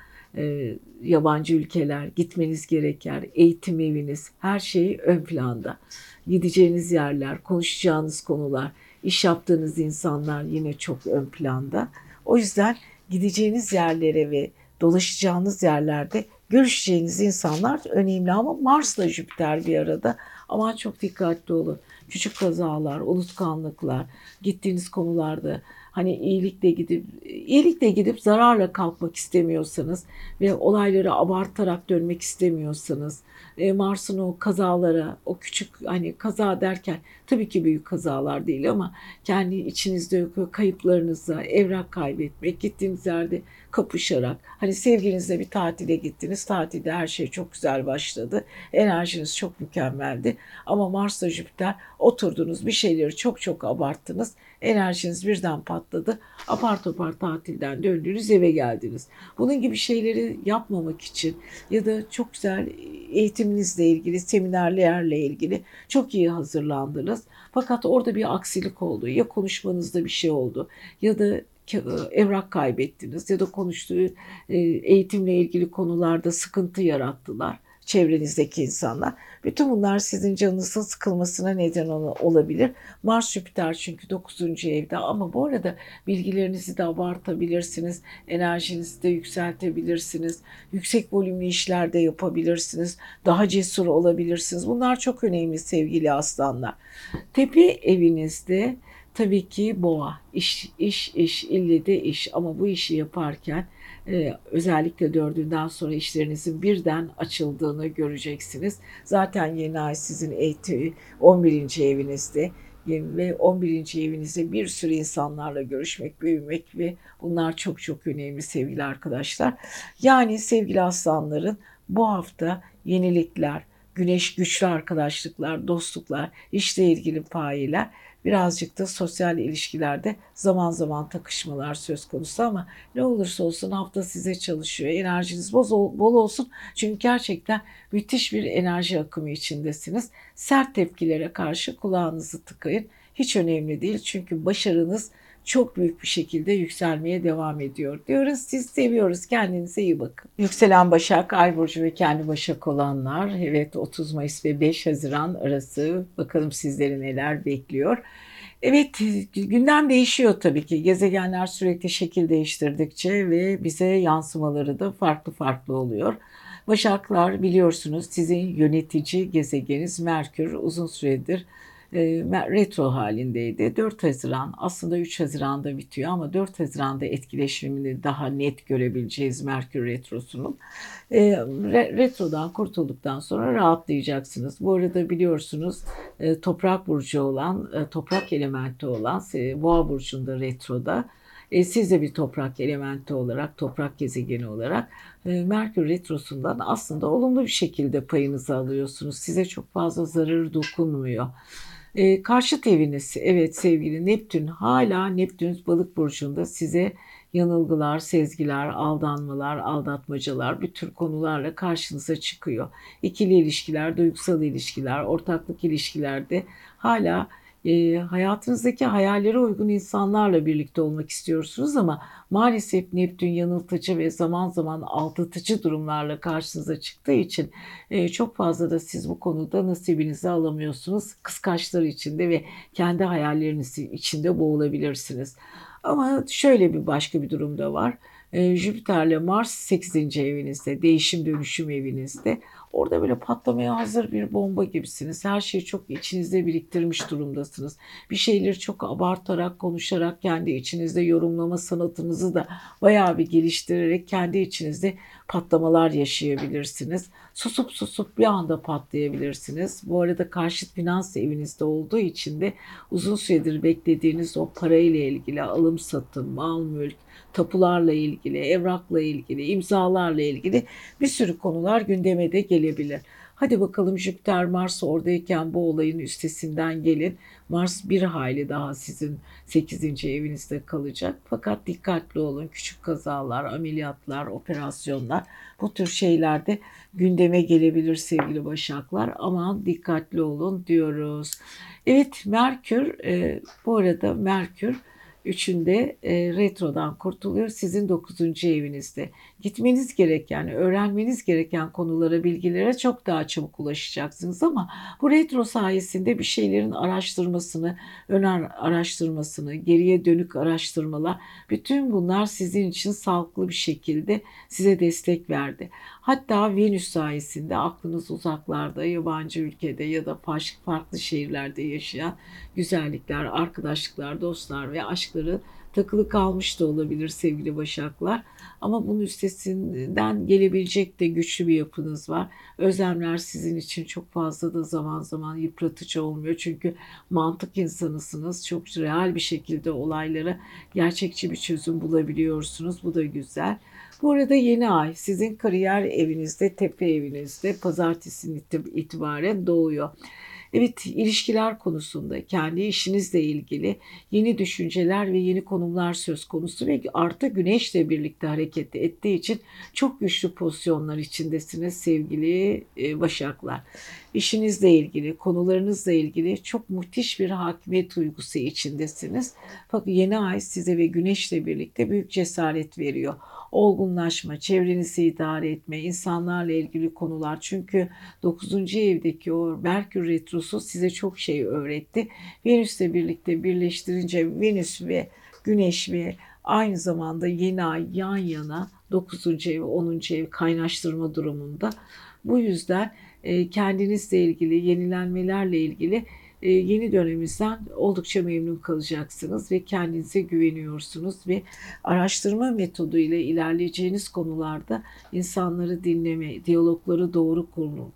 yabancı ülkeler, gitmeniz gereken eğitim eviniz, her şey ön planda. Gideceğiniz yerler, konuşacağınız konular, iş yaptığınız insanlar yine çok ön planda. O yüzden gideceğiniz yerlere ve dolaşacağınız yerlerde görüşeceğiniz insanlar önemli ama Mars'la Jüpiter bir arada. Aman çok dikkatli olun. Küçük kazalar, unutkanlıklar, gittiğiniz konularda hani iyilikle gidip iyilikle gidip zararla kalkmak istemiyorsanız ve olayları abartarak dönmek istemiyorsanız e, Mars'ın o kazalara, o küçük hani kaza derken tabii ki büyük kazalar değil ama kendi içinizde kayıplarınıza, evrak kaybetmek, gittiğiniz yerde kapışarak hani sevgilinizle bir tatile gittiniz. Tatilde her şey çok güzel başladı. Enerjiniz çok mükemmeldi. Ama Mars'la Jüpiter oturdunuz bir şeyleri çok çok abarttınız. Enerjiniz birden patladı. Apar topar tatilden döndünüz eve geldiniz. Bunun gibi şeyleri yapmamak için ya da çok güzel eğitiminizle ilgili, seminerlerle ilgili çok iyi hazırlandınız. Fakat orada bir aksilik oldu. Ya konuşmanızda bir şey oldu ya da evrak kaybettiniz ya da konuştuğu e, eğitimle ilgili konularda sıkıntı yarattılar çevrenizdeki insanlar. Bütün bunlar sizin canınızın sıkılmasına neden olabilir. Mars Jüpiter çünkü 9. evde ama bu arada bilgilerinizi de abartabilirsiniz. Enerjinizi de yükseltebilirsiniz. Yüksek volümlü işler de yapabilirsiniz. Daha cesur olabilirsiniz. Bunlar çok önemli sevgili aslanlar. Tepe evinizde tabii ki boğa. İş, iş, iş, ille de iş ama bu işi yaparken e, özellikle dördünden sonra işlerinizin birden açıldığını göreceksiniz. Zaten yeni ay sizin eğitim 11. evinizde ve 11. evinizde bir sürü insanlarla görüşmek, büyümek ve bunlar çok çok önemli sevgili arkadaşlar. Yani sevgili aslanların bu hafta yenilikler, güneş güçlü arkadaşlıklar, dostluklar, işle ilgili payiler birazcık da sosyal ilişkilerde zaman zaman takışmalar söz konusu ama ne olursa olsun hafta size çalışıyor. Enerjiniz bol olsun. Çünkü gerçekten müthiş bir enerji akımı içindesiniz. Sert tepkilere karşı kulağınızı tıkayın. Hiç önemli değil çünkü başarınız çok büyük bir şekilde yükselmeye devam ediyor diyoruz. Siz seviyoruz. Kendinize iyi bakın. Yükselen Başak, Ay Burcu ve kendi Başak olanlar. Evet 30 Mayıs ve 5 Haziran arası bakalım sizleri neler bekliyor. Evet gündem değişiyor tabii ki. Gezegenler sürekli şekil değiştirdikçe ve bize yansımaları da farklı farklı oluyor. Başaklar biliyorsunuz sizin yönetici gezegeniniz Merkür uzun süredir retro halindeydi. 4 Haziran aslında 3 Haziran'da bitiyor ama 4 Haziran'da etkileşimini daha net görebileceğiz Merkür Retrosu'nun. E, retrodan kurtulduktan sonra rahatlayacaksınız. Bu arada biliyorsunuz e, toprak burcu olan, e, toprak elementi olan Boğa burcunda retroda e, siz de bir toprak elementi olarak, toprak gezegeni olarak e, Merkür Retrosu'ndan aslında olumlu bir şekilde payınızı alıyorsunuz. Size çok fazla zararı dokunmuyor. E, karşıt eviniz, evet sevgili Neptün hala Neptün balık burcunda size yanılgılar, sezgiler, aldanmalar, aldatmacalar bir tür konularla karşınıza çıkıyor. İkili ilişkiler, duygusal ilişkiler, ortaklık ilişkilerde hala e, hayatınızdaki hayallere uygun insanlarla birlikte olmak istiyorsunuz ama maalesef Neptün yanıltıcı ve zaman zaman aldatıcı durumlarla karşınıza çıktığı için e, çok fazla da siz bu konuda nasibinizi alamıyorsunuz. Kıskaçlar içinde ve kendi hayalleriniz içinde boğulabilirsiniz. Ama şöyle bir başka bir durum da var. Jüpiter'le Mars 8. evinizde, değişim dönüşüm evinizde. Orada böyle patlamaya hazır bir bomba gibisiniz. Her şeyi çok içinizde biriktirmiş durumdasınız. Bir şeyleri çok abartarak, konuşarak kendi içinizde yorumlama sanatınızı da bayağı bir geliştirerek kendi içinizde patlamalar yaşayabilirsiniz. Susup susup bir anda patlayabilirsiniz. Bu arada karşıt finans evinizde olduğu için de uzun süredir beklediğiniz o parayla ilgili alım satım, mal mülk, tapularla ilgili, evrakla ilgili, imzalarla ilgili bir sürü konular gündeme de gelebilir. Hadi bakalım Jüpiter Mars oradayken bu olayın üstesinden gelin. Mars bir hayli daha sizin 8. evinizde kalacak. Fakat dikkatli olun. Küçük kazalar, ameliyatlar, operasyonlar bu tür şeylerde gündeme gelebilir sevgili başaklar. Aman dikkatli olun diyoruz. Evet Merkür e, bu arada Merkür Üçünde e, retrodan kurtuluyor. Sizin dokuzuncu evinizde. Gitmeniz gereken, öğrenmeniz gereken konulara, bilgilere çok daha çabuk ulaşacaksınız ama bu retro sayesinde bir şeylerin araştırmasını, ön araştırmasını, geriye dönük araştırmalar, bütün bunlar sizin için sağlıklı bir şekilde size destek verdi. Hatta Venüs sayesinde aklınız uzaklarda, yabancı ülkede ya da farklı şehirlerde yaşayan güzellikler, arkadaşlıklar, dostlar ve aşkları takılı kalmış da olabilir sevgili başaklar. Ama bunun üstesinden gelebilecek de güçlü bir yapınız var. Özlemler sizin için çok fazla da zaman zaman yıpratıcı olmuyor. Çünkü mantık insanısınız. Çok real bir şekilde olaylara gerçekçi bir çözüm bulabiliyorsunuz. Bu da güzel. Bu arada yeni ay sizin kariyer evinizde, tepe evinizde pazartesinin itibaren doğuyor. Evet ilişkiler konusunda kendi işinizle ilgili yeni düşünceler ve yeni konumlar söz konusu ve artı güneşle birlikte hareket ettiği için çok güçlü pozisyonlar içindesiniz sevgili e, başaklar. İşinizle ilgili, konularınızla ilgili çok müthiş bir hakimiyet duygusu içindesiniz. Fakat yeni ay size ve güneşle birlikte büyük cesaret veriyor olgunlaşma, çevrenizi idare etme, insanlarla ilgili konular. Çünkü 9. evdeki o Merkür Retrosu size çok şey öğretti. Venüs'le birlikte birleştirince Venüs ve Güneş ve aynı zamanda yeni ay yan yana 9. ev, 10. ev kaynaştırma durumunda. Bu yüzden kendinizle ilgili, yenilenmelerle ilgili e, yeni dönemimizden oldukça memnun kalacaksınız ve kendinize güveniyorsunuz ve araştırma metodu ile ilerleyeceğiniz konularda insanları dinleme, diyalogları doğru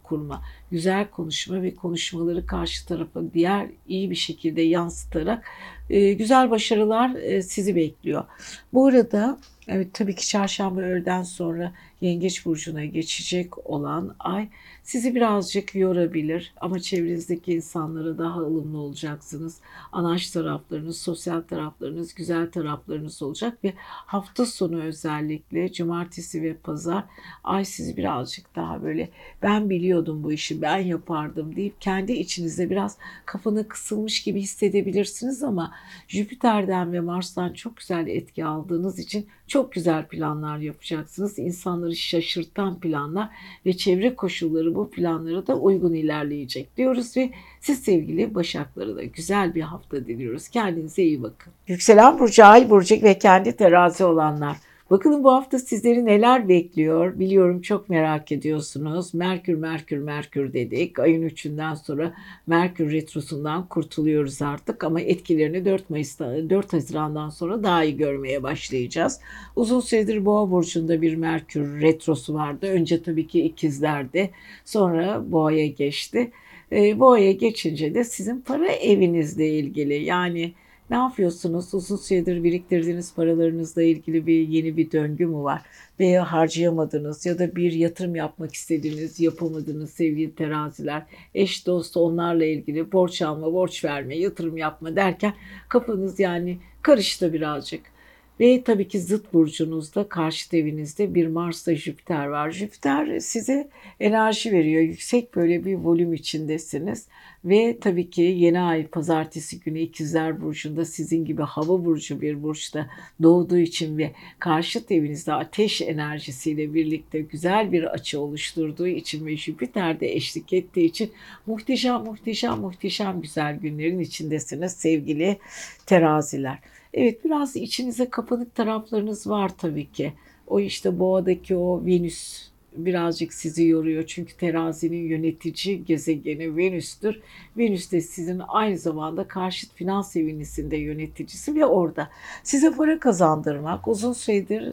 kurma, güzel konuşma ve konuşmaları karşı tarafa diğer iyi bir şekilde yansıtarak e, güzel başarılar e, sizi bekliyor. Bu arada evet tabii ki çarşamba öğleden sonra Yengeç burcuna geçecek olan ay sizi birazcık yorabilir ama çevrenizdeki insanlara daha ılımlı olacaksınız. Anaç taraflarınız, sosyal taraflarınız, güzel taraflarınız olacak ve hafta sonu özellikle cumartesi ve pazar ay sizi birazcık daha böyle ben biliyordum bu işi, ben yapardım deyip kendi içinizde biraz kafanı kısılmış gibi hissedebilirsiniz ama Jüpiter'den ve Mars'tan çok güzel etki aldığınız için çok güzel planlar yapacaksınız. İnsanları şaşırtan planlar ve çevre koşulları bu planlara da uygun ilerleyecek diyoruz ve siz sevgili Başakları da güzel bir hafta diliyoruz. Kendinize iyi bakın. Yükselen Burcu, Ay Burcu ve kendi terazi olanlar. Bakalım bu hafta sizleri neler bekliyor? Biliyorum çok merak ediyorsunuz. Merkür, Merkür, Merkür dedik. Ayın 3'ünden sonra Merkür retrosundan kurtuluyoruz artık ama etkilerini 4 Mayıs'ta 4 Haziran'dan sonra daha iyi görmeye başlayacağız. Uzun süredir Boğa burcunda bir Merkür retrosu vardı. Önce tabii ki ikizlerde, sonra Boğa'ya geçti. E, Boğa'ya geçince de sizin para evinizle ilgili yani ne yapıyorsunuz? Uzun süredir biriktirdiğiniz paralarınızla ilgili bir yeni bir döngü mü var? Veya harcayamadınız ya da bir yatırım yapmak istediğiniz, yapamadığınız sevgili teraziler, eş dost onlarla ilgili borç alma, borç verme, yatırım yapma derken kafanız yani karıştı birazcık. Ve tabii ki zıt burcunuzda, karşı evinizde bir Mars'ta Jüpiter var. Jüpiter size enerji veriyor. Yüksek böyle bir volüm içindesiniz. Ve tabii ki yeni ay pazartesi günü ikizler burcunda sizin gibi hava burcu bir burçta doğduğu için ve karşıt evinizde ateş enerjisiyle birlikte güzel bir açı oluşturduğu için ve Jüpiter de eşlik ettiği için muhteşem muhteşem muhteşem güzel günlerin içindesiniz sevgili teraziler. Evet biraz içinize kapanık taraflarınız var tabii ki. O işte boğadaki o Venüs birazcık sizi yoruyor. Çünkü terazinin yönetici gezegeni Venüs'tür. Venüs de sizin aynı zamanda karşıt finans evinizin yöneticisi ve orada size para kazandırmak, uzun süredir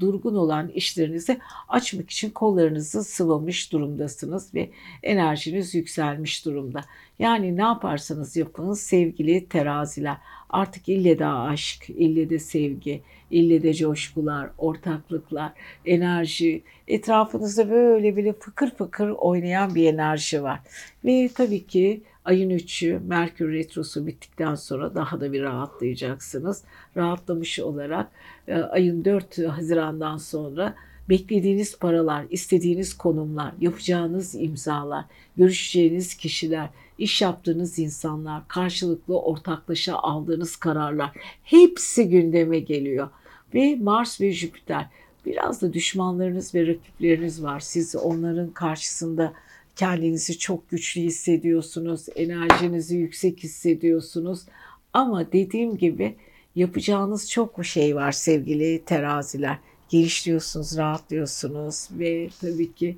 durgun olan işlerinizi açmak için kollarınızı sıvamış durumdasınız ve enerjiniz yükselmiş durumda. Yani ne yaparsanız yapın sevgili teraziler. Artık ille de aşk, ille de sevgi, ille de coşkular, ortaklıklar, enerji. Etrafınızda böyle bile fıkır fıkır oynayan bir enerji var. Ve tabii ki ayın 3'ü Merkür Retrosu bittikten sonra daha da bir rahatlayacaksınız. Rahatlamış olarak e, ayın 4 Haziran'dan sonra beklediğiniz paralar, istediğiniz konumlar, yapacağınız imzalar, görüşeceğiniz kişiler, iş yaptığınız insanlar, karşılıklı ortaklaşa aldığınız kararlar hepsi gündeme geliyor. Ve Mars ve Jüpiter biraz da düşmanlarınız ve rakipleriniz var. Siz onların karşısında kendinizi çok güçlü hissediyorsunuz, enerjinizi yüksek hissediyorsunuz. Ama dediğim gibi yapacağınız çok şey var sevgili teraziler. Gelişliyorsunuz, rahatlıyorsunuz ve tabii ki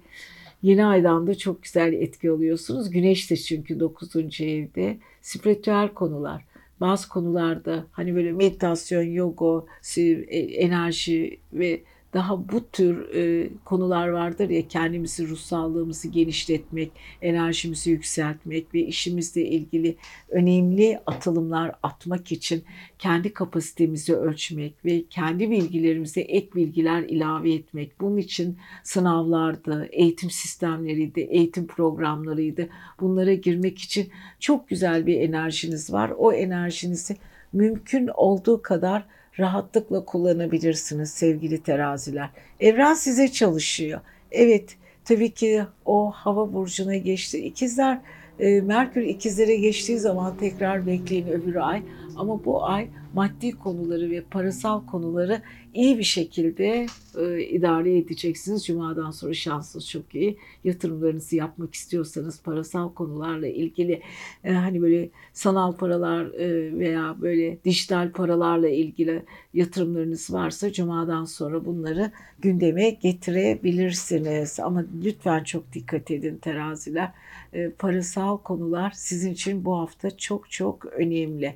Yeni aydan da çok güzel etki alıyorsunuz. Güneş de çünkü 9. evde. Spiritüel konular. Bazı konularda hani böyle meditasyon, yoga, e, enerji ve daha bu tür e, konular vardır ya kendimizi, ruh sağlığımızı genişletmek, enerjimizi yükseltmek ve işimizle ilgili önemli atılımlar atmak için kendi kapasitemizi ölçmek ve kendi bilgilerimize ek bilgiler ilave etmek. Bunun için sınavlardı, eğitim sistemleriydi, eğitim programlarıydı. Bunlara girmek için çok güzel bir enerjiniz var. O enerjinizi mümkün olduğu kadar rahatlıkla kullanabilirsiniz sevgili teraziler. Evren size çalışıyor. Evet tabii ki o hava burcuna geçti. İkizler e, Merkür ikizlere geçtiği zaman tekrar bekleyin öbür ay. Ama bu ay maddi konuları ve parasal konuları iyi bir şekilde e, idare edeceksiniz. Cuma'dan sonra şansınız çok iyi. Yatırımlarınızı yapmak istiyorsanız parasal konularla ilgili e, hani böyle sanal paralar e, veya böyle dijital paralarla ilgili yatırımlarınız varsa Cuma'dan sonra bunları gündeme getirebilirsiniz. Ama lütfen çok dikkat edin teraziler. E, parasal konular sizin için bu hafta çok çok önemli.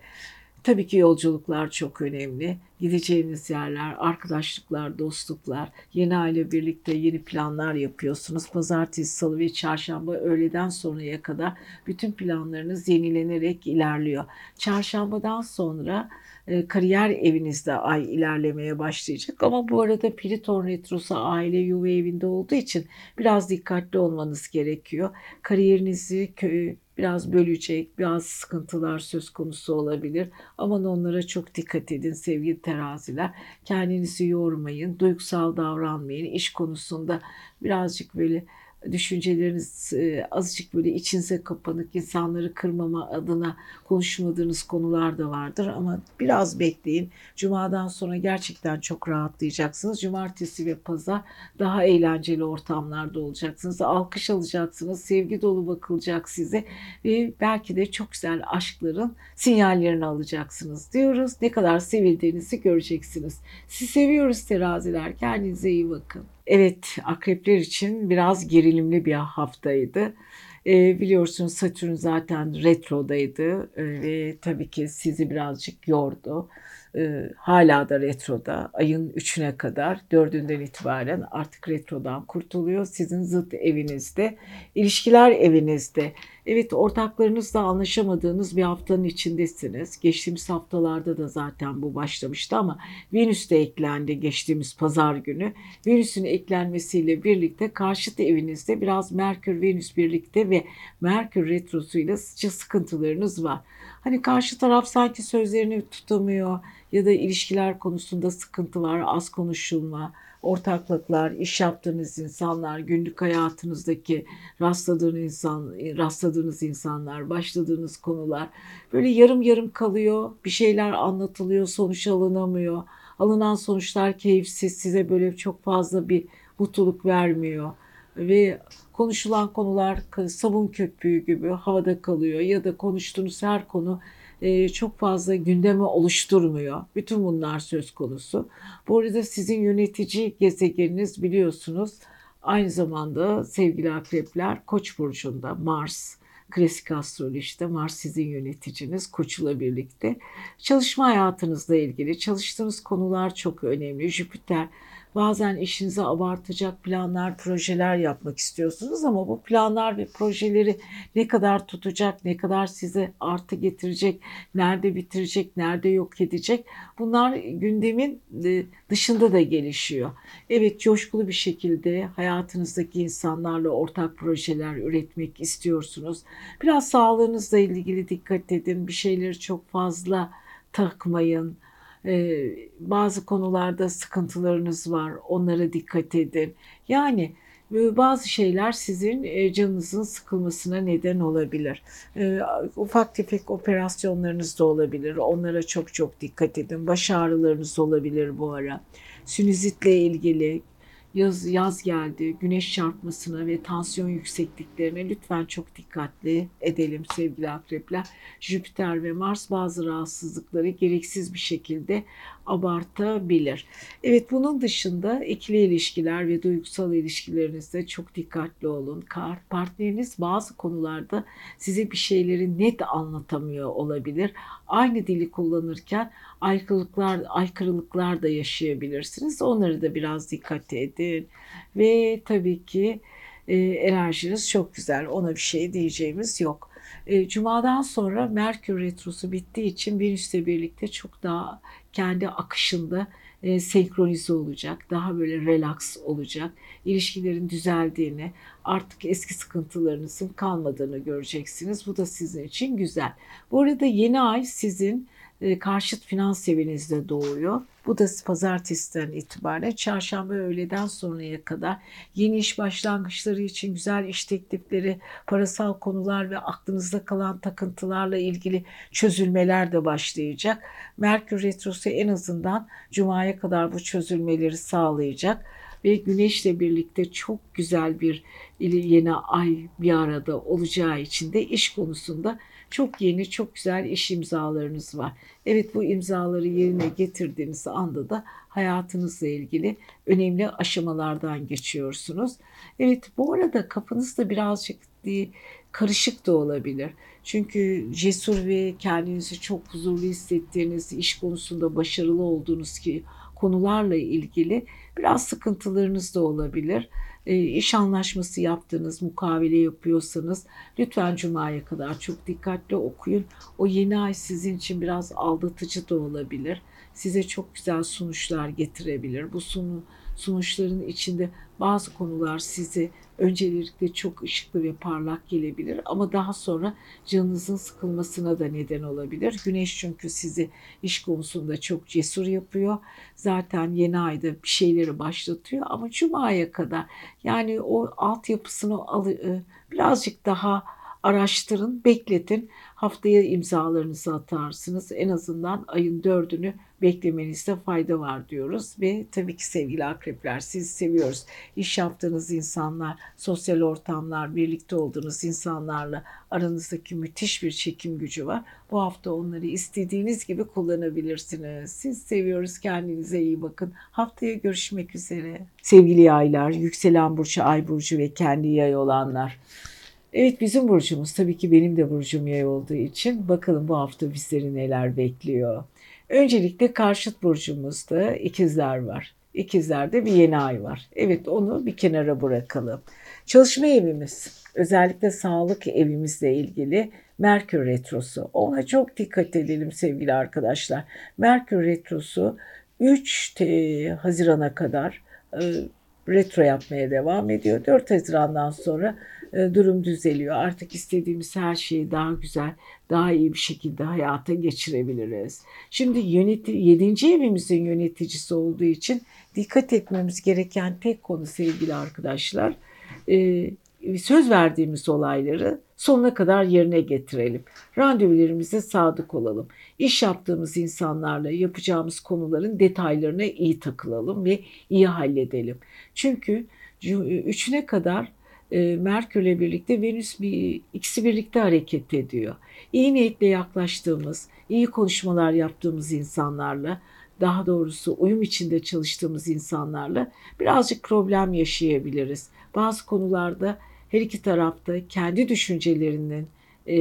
Tabii ki yolculuklar çok önemli. Gideceğiniz yerler, arkadaşlıklar, dostluklar, yeni aile birlikte yeni planlar yapıyorsunuz. Pazartesi, salı ve çarşamba öğleden sonraya kadar bütün planlarınız yenilenerek ilerliyor. Çarşambadan sonra e, kariyer evinizde ay ilerlemeye başlayacak. Ama bu arada Pliton Retrosu aile yuva evinde olduğu için biraz dikkatli olmanız gerekiyor. Kariyerinizi, köyü, biraz bölecek, biraz sıkıntılar söz konusu olabilir. Aman onlara çok dikkat edin sevgili teraziler. Kendinizi yormayın, duygusal davranmayın. İş konusunda birazcık böyle düşünceleriniz e, azıcık böyle içinize kapanık insanları kırmama adına konuşmadığınız konular da vardır ama biraz bekleyin. Cuma'dan sonra gerçekten çok rahatlayacaksınız. Cumartesi ve pazar daha eğlenceli ortamlarda olacaksınız. Alkış alacaksınız. Sevgi dolu bakılacak size ve belki de çok güzel aşkların sinyallerini alacaksınız diyoruz. Ne kadar sevildiğinizi göreceksiniz. Sizi seviyoruz teraziler. Kendinize iyi bakın. Evet, akrepler için biraz gerilimli bir haftaydı. E, biliyorsunuz Satürn zaten retrodaydı e, ve tabii ki sizi birazcık yordu. E, hala da retroda. Ayın 3'üne kadar, 4'ünden itibaren artık retrodan kurtuluyor. Sizin zıt evinizde, ilişkiler evinizde. Evet ortaklarınızla anlaşamadığınız bir haftanın içindesiniz. Geçtiğimiz haftalarda da zaten bu başlamıştı ama Venüs de eklendi geçtiğimiz pazar günü. Venüs'ün eklenmesiyle birlikte karşıt evinizde biraz Merkür-Venüs birlikte ve Merkür retrosuyla sıkıntılarınız var. Hani karşı taraf sanki sözlerini tutamıyor ya da ilişkiler konusunda sıkıntı var, az konuşulma, ortaklıklar, iş yaptığınız insanlar, günlük hayatınızdaki rastladığınız insan, rastladığınız insanlar, başladığınız konular böyle yarım yarım kalıyor. Bir şeyler anlatılıyor, sonuç alınamıyor. Alınan sonuçlar keyifsiz, size böyle çok fazla bir mutluluk vermiyor ve konuşulan konular sabun köpüğü gibi havada kalıyor ya da konuştuğunuz her konu çok fazla gündeme oluşturmuyor. Bütün bunlar söz konusu. Bu arada sizin yönetici gezegeniniz biliyorsunuz aynı zamanda sevgili akrepler Koç burcunda Mars klasik astrolojide Mars sizin yöneticiniz Koç'la birlikte. Çalışma hayatınızla ilgili çalıştığınız konular çok önemli. Jüpiter Bazen işinize abartacak planlar, projeler yapmak istiyorsunuz ama bu planlar ve projeleri ne kadar tutacak, ne kadar size artı getirecek, nerede bitirecek, nerede yok edecek bunlar gündemin e, dışında da gelişiyor. Evet coşkulu bir şekilde hayatınızdaki insanlarla ortak projeler üretmek istiyorsunuz. Biraz sağlığınızla ilgili dikkat edin. Bir şeyleri çok fazla takmayın bazı konularda sıkıntılarınız var. Onlara dikkat edin. Yani bazı şeyler sizin canınızın sıkılmasına neden olabilir. Ufak tefek operasyonlarınız da olabilir. Onlara çok çok dikkat edin. Baş ağrılarınız olabilir bu ara. Sinüzitle ilgili Yaz, yaz geldi, güneş çarpmasına ve tansiyon yüksekliklerine lütfen çok dikkatli edelim sevgili akrepler. Jüpiter ve Mars bazı rahatsızlıkları gereksiz bir şekilde abartabilir. Evet bunun dışında ikili ilişkiler ve duygusal ilişkilerinizde çok dikkatli olun. Partneriniz bazı konularda size bir şeyleri net anlatamıyor olabilir. Aynı dili kullanırken aykırılıklar, aykırılıklar da yaşayabilirsiniz. Onları da biraz dikkat edin. Ve tabii ki e, enerjiniz çok güzel. Ona bir şey diyeceğimiz yok. E, Cuma'dan sonra Merkür Retrosu bittiği için Venüs'le birlikte çok daha kendi akışında e, senkronize olacak. Daha böyle relax olacak. İlişkilerin düzeldiğini, artık eski sıkıntılarınızın kalmadığını göreceksiniz. Bu da sizin için güzel. Bu arada yeni ay sizin karşıt finans evinizde doğuyor. Bu da pazartesiden itibaren çarşamba öğleden sonraya kadar yeni iş başlangıçları için güzel iş teklifleri, parasal konular ve aklınızda kalan takıntılarla ilgili çözülmeler de başlayacak. Merkür Retrosu en azından Cuma'ya kadar bu çözülmeleri sağlayacak ve Güneşle birlikte çok güzel bir yeni ay bir arada olacağı için de iş konusunda çok yeni, çok güzel iş imzalarınız var. Evet bu imzaları yerine getirdiğiniz anda da hayatınızla ilgili önemli aşamalardan geçiyorsunuz. Evet bu arada kapınız birazcık karışık da olabilir. Çünkü cesur ve kendinizi çok huzurlu hissettiğiniz, iş konusunda başarılı olduğunuz ki konularla ilgili biraz sıkıntılarınız da olabilir. E, iş anlaşması yaptığınız, mukavele yapıyorsanız lütfen Cuma'ya kadar çok dikkatli okuyun. O yeni ay sizin için biraz aldatıcı da olabilir. Size çok güzel sonuçlar getirebilir. Bu sunu, sonuçların içinde bazı konular sizi öncelikle çok ışıklı ve parlak gelebilir ama daha sonra canınızın sıkılmasına da neden olabilir. Güneş çünkü sizi iş konusunda çok cesur yapıyor. Zaten yeni ayda bir şeyleri başlatıyor ama Cuma'ya kadar yani o altyapısını e, birazcık daha araştırın, bekletin. Haftaya imzalarınızı atarsınız. En azından ayın dördünü beklemenizde fayda var diyoruz. Ve tabii ki sevgili akrepler sizi seviyoruz. İş yaptığınız insanlar, sosyal ortamlar, birlikte olduğunuz insanlarla aranızdaki müthiş bir çekim gücü var. Bu hafta onları istediğiniz gibi kullanabilirsiniz. Siz seviyoruz. Kendinize iyi bakın. Haftaya görüşmek üzere. Sevgili yaylar, yükselen burcu, ay burcu ve kendi yay olanlar. Evet bizim burcumuz tabii ki benim de burcum yay olduğu için bakalım bu hafta bizleri neler bekliyor. Öncelikle karşıt burcumuzda ikizler var. İkizlerde bir yeni ay var. Evet onu bir kenara bırakalım. Çalışma evimiz özellikle sağlık evimizle ilgili Merkür Retrosu. Ona çok dikkat edelim sevgili arkadaşlar. Merkür Retrosu 3 Haziran'a kadar retro yapmaya devam ediyor. 4 Haziran'dan sonra e, durum düzeliyor. Artık istediğimiz her şeyi daha güzel, daha iyi bir şekilde hayata geçirebiliriz. Şimdi yöneti, 7. evimizin yöneticisi olduğu için dikkat etmemiz gereken tek konu sevgili arkadaşlar. Söz verdiğimiz olayları sonuna kadar yerine getirelim. Randevularımıza sadık olalım. İş yaptığımız insanlarla yapacağımız konuların detaylarına iyi takılalım ve iyi halledelim. Çünkü üçüne kadar e, Merkür'le birlikte Venüs bir, ikisi birlikte hareket ediyor. İyi niyetle yaklaştığımız, iyi konuşmalar yaptığımız insanlarla, daha doğrusu uyum içinde çalıştığımız insanlarla birazcık problem yaşayabiliriz. Bazı konularda her iki tarafta kendi düşüncelerinin e,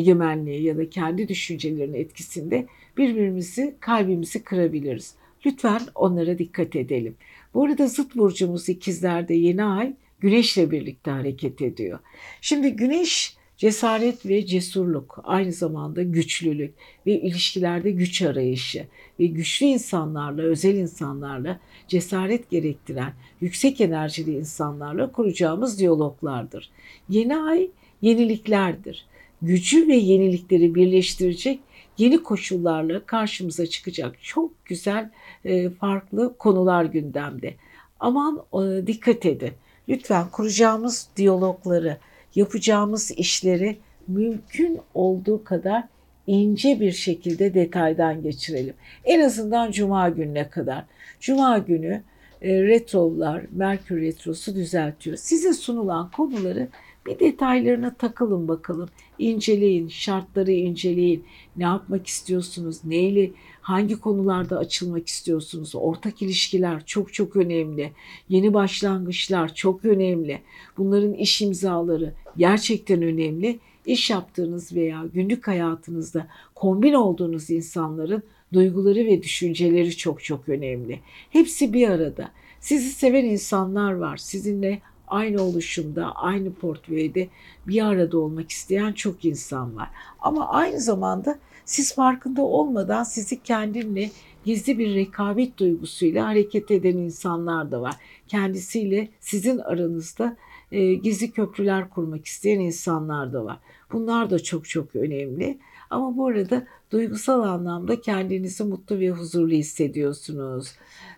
egemenliği ya da kendi düşüncelerinin etkisinde birbirimizi, kalbimizi kırabiliriz. Lütfen onlara dikkat edelim. Bu arada zıt burcumuz ikizlerde yeni ay Güneşle birlikte hareket ediyor. Şimdi güneş cesaret ve cesurluk, aynı zamanda güçlülük ve ilişkilerde güç arayışı ve güçlü insanlarla, özel insanlarla cesaret gerektiren yüksek enerjili insanlarla kuracağımız diyaloglardır. Yeni ay yeniliklerdir. Gücü ve yenilikleri birleştirecek yeni koşullarla karşımıza çıkacak çok güzel e, farklı konular gündemde. Aman e, dikkat edin. Lütfen kuracağımız diyalogları, yapacağımız işleri mümkün olduğu kadar ince bir şekilde detaydan geçirelim. En azından cuma gününe kadar. Cuma günü e, retrolar, Merkür retrosu düzeltiyor. Size sunulan konuları bir detaylarına takılın bakalım. İnceleyin, şartları inceleyin. Ne yapmak istiyorsunuz? Neyle, hangi konularda açılmak istiyorsunuz? Ortak ilişkiler çok çok önemli. Yeni başlangıçlar çok önemli. Bunların iş imzaları gerçekten önemli. İş yaptığınız veya günlük hayatınızda kombin olduğunuz insanların duyguları ve düşünceleri çok çok önemli. Hepsi bir arada. Sizi seven insanlar var. Sizinle aynı oluşumda, aynı portföyde bir arada olmak isteyen çok insan var. Ama aynı zamanda siz farkında olmadan sizi kendinle gizli bir rekabet duygusuyla hareket eden insanlar da var. Kendisiyle sizin aranızda e, gizli köprüler kurmak isteyen insanlar da var. Bunlar da çok çok önemli. Ama bu arada duygusal anlamda kendinizi mutlu ve huzurlu hissediyorsunuz.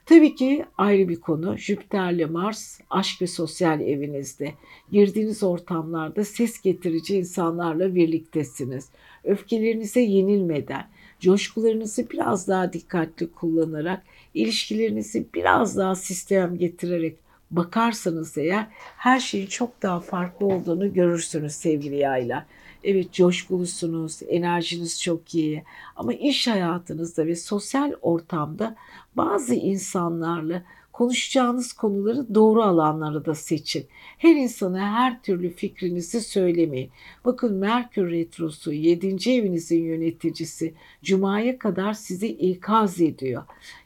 Tabii ki ayrı bir konu Jüpiter'le Mars aşk ve sosyal evinizde. Girdiğiniz ortamlarda ses getirici insanlarla birliktesiniz. Öfkelerinize yenilmeden, coşkularınızı biraz daha dikkatli kullanarak, ilişkilerinizi biraz daha sistem getirerek bakarsanız eğer her şeyin çok daha farklı olduğunu görürsünüz sevgili yaylar. Evet coşkulusunuz, enerjiniz çok iyi ama iş hayatınızda ve sosyal ortamda bazı insanlarla konuşacağınız konuları doğru alanları da seçin. Her insana her türlü fikrinizi söylemeyin. Bakın Merkür Retrosu 7. evinizin yöneticisi Cuma'ya kadar sizi ikaz ediyor.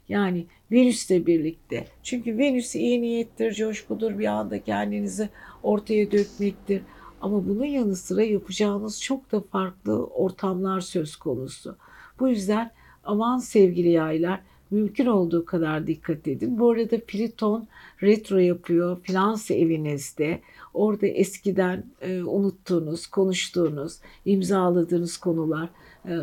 Yani Venüs'le birlikte. Çünkü Venüs iyi niyettir, coşkudur, bir anda kendinizi ortaya dökmektir. Ama bunun yanı sıra yapacağınız çok da farklı ortamlar söz konusu. Bu yüzden aman sevgili yaylar mümkün olduğu kadar dikkat edin. Bu arada Pliton retro yapıyor finans evinizde. Orada eskiden e, unuttuğunuz, konuştuğunuz, imzaladığınız konular, e,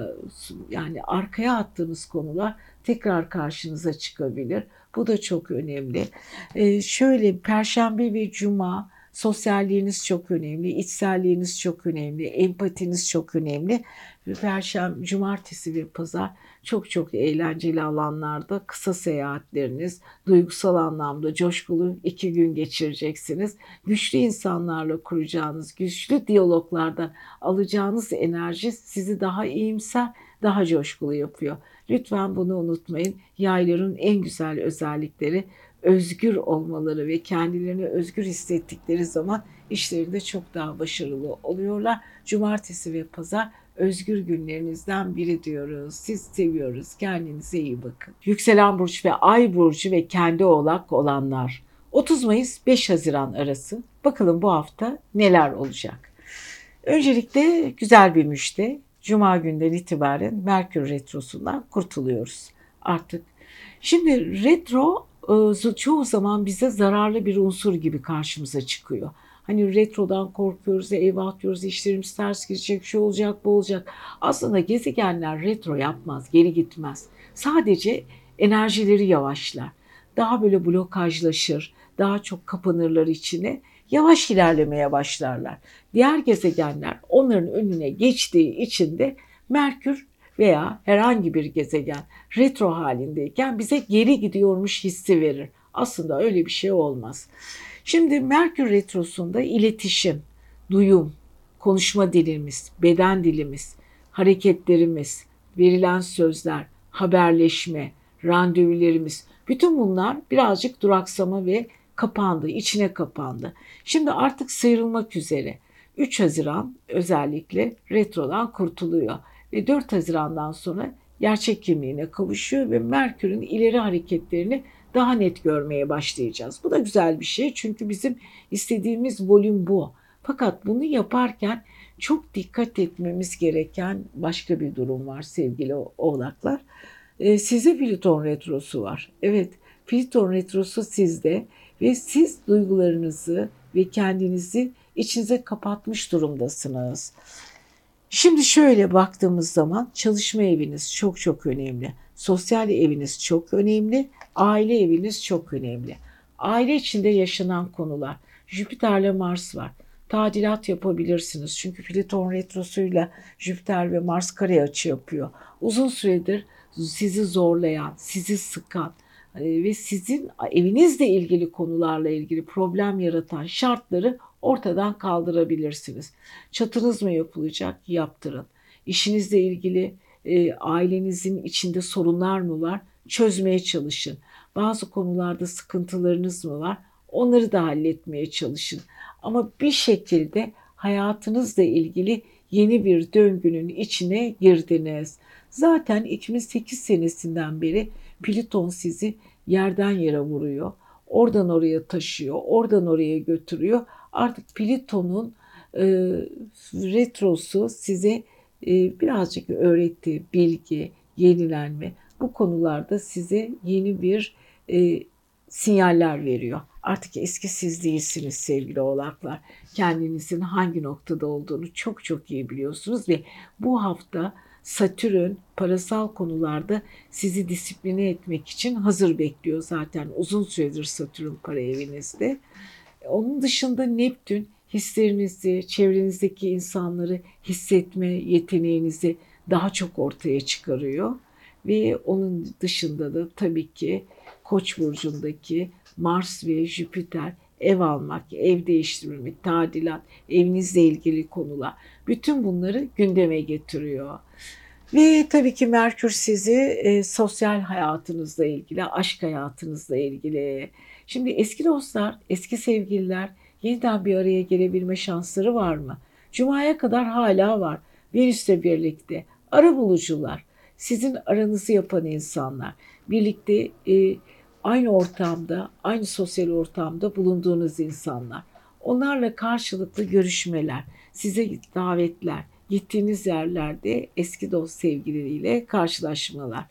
yani arkaya attığınız konular tekrar karşınıza çıkabilir. Bu da çok önemli. E, şöyle Perşembe ve Cuma Sosyalliğiniz çok önemli, içselliğiniz çok önemli, empatiniz çok önemli. Perşembe, cumartesi ve pazar çok çok eğlenceli alanlarda kısa seyahatleriniz, duygusal anlamda coşkulu iki gün geçireceksiniz. Güçlü insanlarla kuracağınız, güçlü diyaloglardan alacağınız enerji sizi daha iyimser, daha coşkulu yapıyor. Lütfen bunu unutmayın. Yayların en güzel özellikleri özgür olmaları ve kendilerini özgür hissettikleri zaman işlerinde çok daha başarılı oluyorlar. Cumartesi ve pazar özgür günlerinizden biri diyoruz. Siz seviyoruz. Kendinize iyi bakın. Yükselen burç ve ay burcu ve kendi oğlak olanlar. 30 Mayıs 5 Haziran arası. Bakalım bu hafta neler olacak. Öncelikle güzel bir müjde. Cuma günden itibaren Merkür Retrosu'ndan kurtuluyoruz. Artık Şimdi retro çoğu zaman bize zararlı bir unsur gibi karşımıza çıkıyor. Hani retrodan korkuyoruz, eyvah diyoruz, işlerimiz ters gidecek, şu olacak, bu olacak. Aslında gezegenler retro yapmaz, geri gitmez. Sadece enerjileri yavaşlar. Daha böyle blokajlaşır, daha çok kapanırlar içine, yavaş ilerlemeye başlarlar. Diğer gezegenler onların önüne geçtiği için de Merkür veya herhangi bir gezegen retro halindeyken bize geri gidiyormuş hissi verir. Aslında öyle bir şey olmaz. Şimdi Merkür Retrosu'nda iletişim, duyum, konuşma dilimiz, beden dilimiz, hareketlerimiz, verilen sözler, haberleşme, randevularımız bütün bunlar birazcık duraksama ve kapandı, içine kapandı. Şimdi artık sıyrılmak üzere. 3 Haziran özellikle retrodan kurtuluyor ve 4 Haziran'dan sonra gerçek kimliğine kavuşuyor ve Merkür'ün ileri hareketlerini daha net görmeye başlayacağız. Bu da güzel bir şey çünkü bizim istediğimiz volüm bu. Fakat bunu yaparken çok dikkat etmemiz gereken başka bir durum var sevgili oğlaklar. Ee, size Plüton retrosu var. Evet, Plüton retrosu sizde ve siz duygularınızı ve kendinizi içinize kapatmış durumdasınız. Şimdi şöyle baktığımız zaman çalışma eviniz çok çok önemli. Sosyal eviniz çok önemli. Aile eviniz çok önemli. Aile içinde yaşanan konular. Jüpiter'le Mars var. Tadilat yapabilirsiniz. Çünkü Plüton retrosuyla Jüpiter ve Mars kare açı yapıyor. Uzun süredir sizi zorlayan, sizi sıkan, e, ve sizin evinizle ilgili konularla ilgili problem yaratan şartları ortadan kaldırabilirsiniz. Çatınız mı yapılacak? Yaptırın. İşinizle ilgili e, ailenizin içinde sorunlar mı var? Çözmeye çalışın. Bazı konularda sıkıntılarınız mı var? Onları da halletmeye çalışın. Ama bir şekilde hayatınızla ilgili yeni bir döngünün içine girdiniz. Zaten 2008 senesinden beri Plüton sizi yerden yere vuruyor. Oradan oraya taşıyor, oradan oraya götürüyor. Artık Plüton'un e, retrosu size e, birazcık öğretti, bilgi, yenilenme. Bu konularda size yeni bir e, sinyaller veriyor. Artık eski siz değilsiniz sevgili oğlaklar. Kendinizin hangi noktada olduğunu çok çok iyi biliyorsunuz ve bu hafta Satürn parasal konularda sizi disipline etmek için hazır bekliyor zaten. Uzun süredir Satürn para evinizde. Onun dışında Neptün hislerinizi, çevrenizdeki insanları hissetme yeteneğinizi daha çok ortaya çıkarıyor. Ve onun dışında da tabii ki Koç burcundaki Mars ve Jüpiter ev almak, ev değiştirmek, tadilat, evinizle ilgili konular. Bütün bunları gündeme getiriyor. Ve tabii ki Merkür sizi e, sosyal hayatınızla ilgili, aşk hayatınızla ilgili. Şimdi eski dostlar, eski sevgililer yeniden bir araya gelebilme şansları var mı? Cuma'ya kadar hala var. Venüs'le birlikte. Ara bulucular, sizin aranızı yapan insanlar. Birlikte e, aynı ortamda, aynı sosyal ortamda bulunduğunuz insanlar. Onlarla karşılıklı görüşmeler, size davetler, gittiğiniz yerlerde eski dost sevgileriyle karşılaşmalar.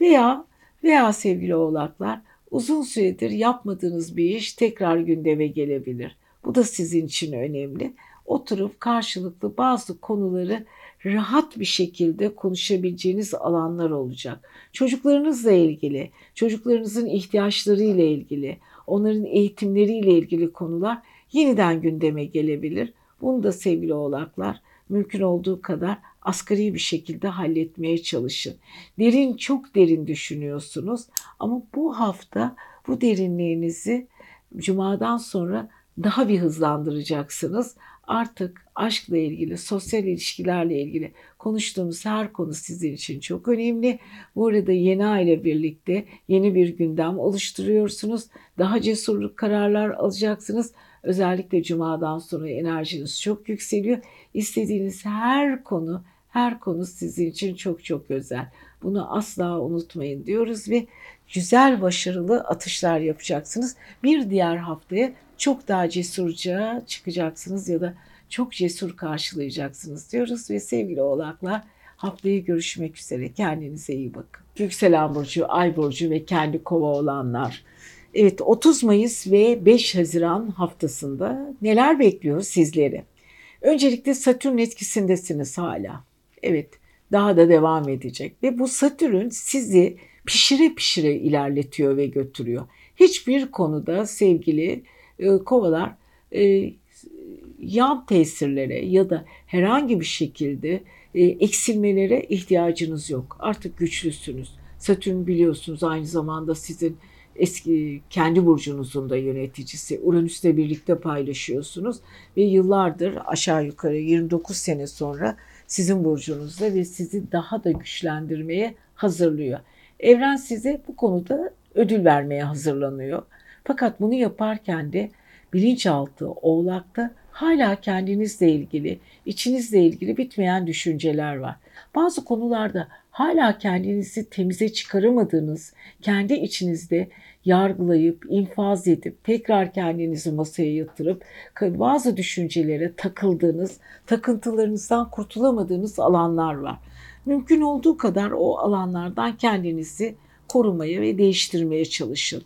Veya veya sevgili oğlaklar uzun süredir yapmadığınız bir iş tekrar gündeme gelebilir. Bu da sizin için önemli. Oturup karşılıklı bazı konuları rahat bir şekilde konuşabileceğiniz alanlar olacak. Çocuklarınızla ilgili, çocuklarınızın ihtiyaçları ile ilgili, onların eğitimleriyle ilgili konular yeniden gündeme gelebilir. Bunu da sevgili oğlaklar mümkün olduğu kadar asgari bir şekilde halletmeye çalışın. Derin çok derin düşünüyorsunuz ama bu hafta bu derinliğinizi cumadan sonra daha bir hızlandıracaksınız. Artık aşkla ilgili, sosyal ilişkilerle ilgili konuştuğumuz her konu sizin için çok önemli. Bu arada yeni aile birlikte yeni bir gündem oluşturuyorsunuz. Daha cesur kararlar alacaksınız. Özellikle cumadan sonra enerjiniz çok yükseliyor. İstediğiniz her konu, her konu sizin için çok çok özel. Bunu asla unutmayın diyoruz ve güzel başarılı atışlar yapacaksınız. Bir diğer haftaya çok daha cesurca çıkacaksınız ya da çok cesur karşılayacaksınız diyoruz ve sevgili oğlaklar haftaya görüşmek üzere. Kendinize iyi bakın. Yükselen burcu, ay burcu ve kendi kova olanlar. Evet 30 Mayıs ve 5 Haziran haftasında neler bekliyor sizleri? Öncelikle Satürn etkisindesiniz hala. Evet daha da devam edecek ve bu Satürn sizi pişire pişire ilerletiyor ve götürüyor. Hiçbir konuda sevgili e, kovalar e, yan tesirlere ya da herhangi bir şekilde e, eksilmelere ihtiyacınız yok. Artık güçlüsünüz. Satürn biliyorsunuz aynı zamanda sizin eski kendi burcunuzun da yöneticisi. Uranüs'le birlikte paylaşıyorsunuz ve yıllardır aşağı yukarı 29 sene sonra sizin burcunuzda ve sizi daha da güçlendirmeye hazırlıyor. Evren size bu konuda ödül vermeye hazırlanıyor. Fakat bunu yaparken de bilinçaltı oğlakta hala kendinizle ilgili, içinizle ilgili bitmeyen düşünceler var. Bazı konularda hala kendinizi temize çıkaramadığınız, kendi içinizde yargılayıp, infaz edip, tekrar kendinizi masaya yatırıp bazı düşüncelere takıldığınız, takıntılarınızdan kurtulamadığınız alanlar var. Mümkün olduğu kadar o alanlardan kendinizi korumaya ve değiştirmeye çalışın.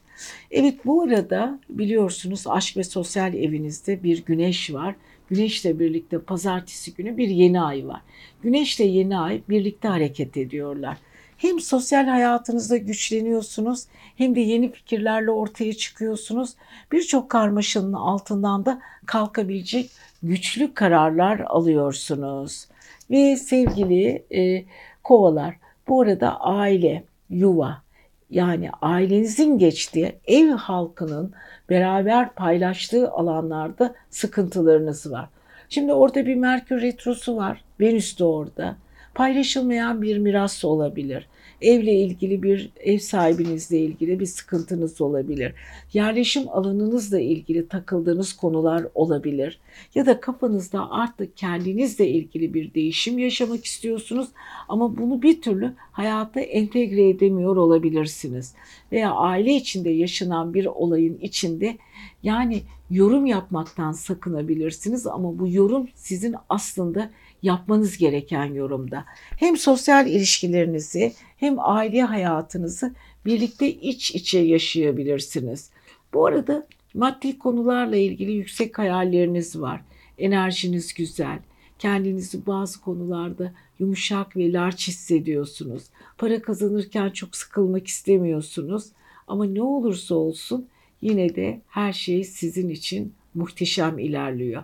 Evet bu arada biliyorsunuz aşk ve sosyal evinizde bir güneş var. Güneşle birlikte pazartesi günü bir yeni ay var. Güneşle yeni ay birlikte hareket ediyorlar. Hem sosyal hayatınızda güçleniyorsunuz hem de yeni fikirlerle ortaya çıkıyorsunuz. Birçok karmaşanın altından da kalkabilecek güçlü kararlar alıyorsunuz. Ve sevgili e, kovalar bu arada aile, yuva, yani ailenizin geçtiği ev halkının beraber paylaştığı alanlarda sıkıntılarınız var. Şimdi orada bir Merkür Retrosu var. Venüs de orada. Paylaşılmayan bir miras olabilir evle ilgili bir ev sahibinizle ilgili bir sıkıntınız olabilir. Yerleşim alanınızla ilgili takıldığınız konular olabilir. Ya da kafanızda artık kendinizle ilgili bir değişim yaşamak istiyorsunuz ama bunu bir türlü hayata entegre edemiyor olabilirsiniz. Veya aile içinde yaşanan bir olayın içinde yani yorum yapmaktan sakınabilirsiniz ama bu yorum sizin aslında yapmanız gereken yorumda. Hem sosyal ilişkilerinizi hem aile hayatınızı birlikte iç içe yaşayabilirsiniz. Bu arada maddi konularla ilgili yüksek hayalleriniz var. Enerjiniz güzel. Kendinizi bazı konularda yumuşak ve larç hissediyorsunuz. Para kazanırken çok sıkılmak istemiyorsunuz. Ama ne olursa olsun yine de her şey sizin için muhteşem ilerliyor.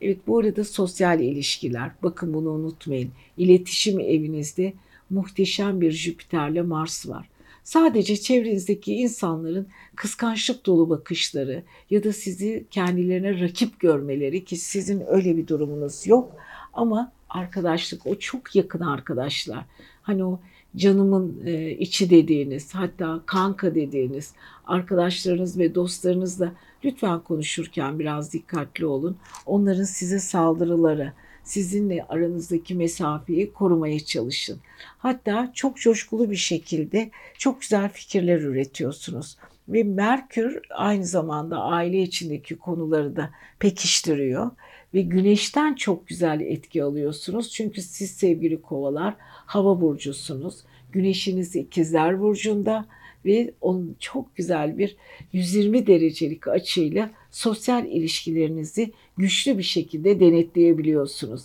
Evet bu arada sosyal ilişkiler bakın bunu unutmayın. İletişim evinizde muhteşem bir Jüpiter'le Mars var. Sadece çevrenizdeki insanların kıskançlık dolu bakışları ya da sizi kendilerine rakip görmeleri ki sizin öyle bir durumunuz yok ama arkadaşlık o çok yakın arkadaşlar. Hani o canımın e, içi dediğiniz hatta kanka dediğiniz arkadaşlarınız ve dostlarınızla lütfen konuşurken biraz dikkatli olun. Onların size saldırıları, sizinle aranızdaki mesafeyi korumaya çalışın. Hatta çok coşkulu bir şekilde çok güzel fikirler üretiyorsunuz. Ve Merkür aynı zamanda aile içindeki konuları da pekiştiriyor ve güneşten çok güzel etki alıyorsunuz. Çünkü siz sevgili kovalar hava burcusunuz. Güneşiniz ikizler burcunda ve onun çok güzel bir 120 derecelik açıyla sosyal ilişkilerinizi güçlü bir şekilde denetleyebiliyorsunuz.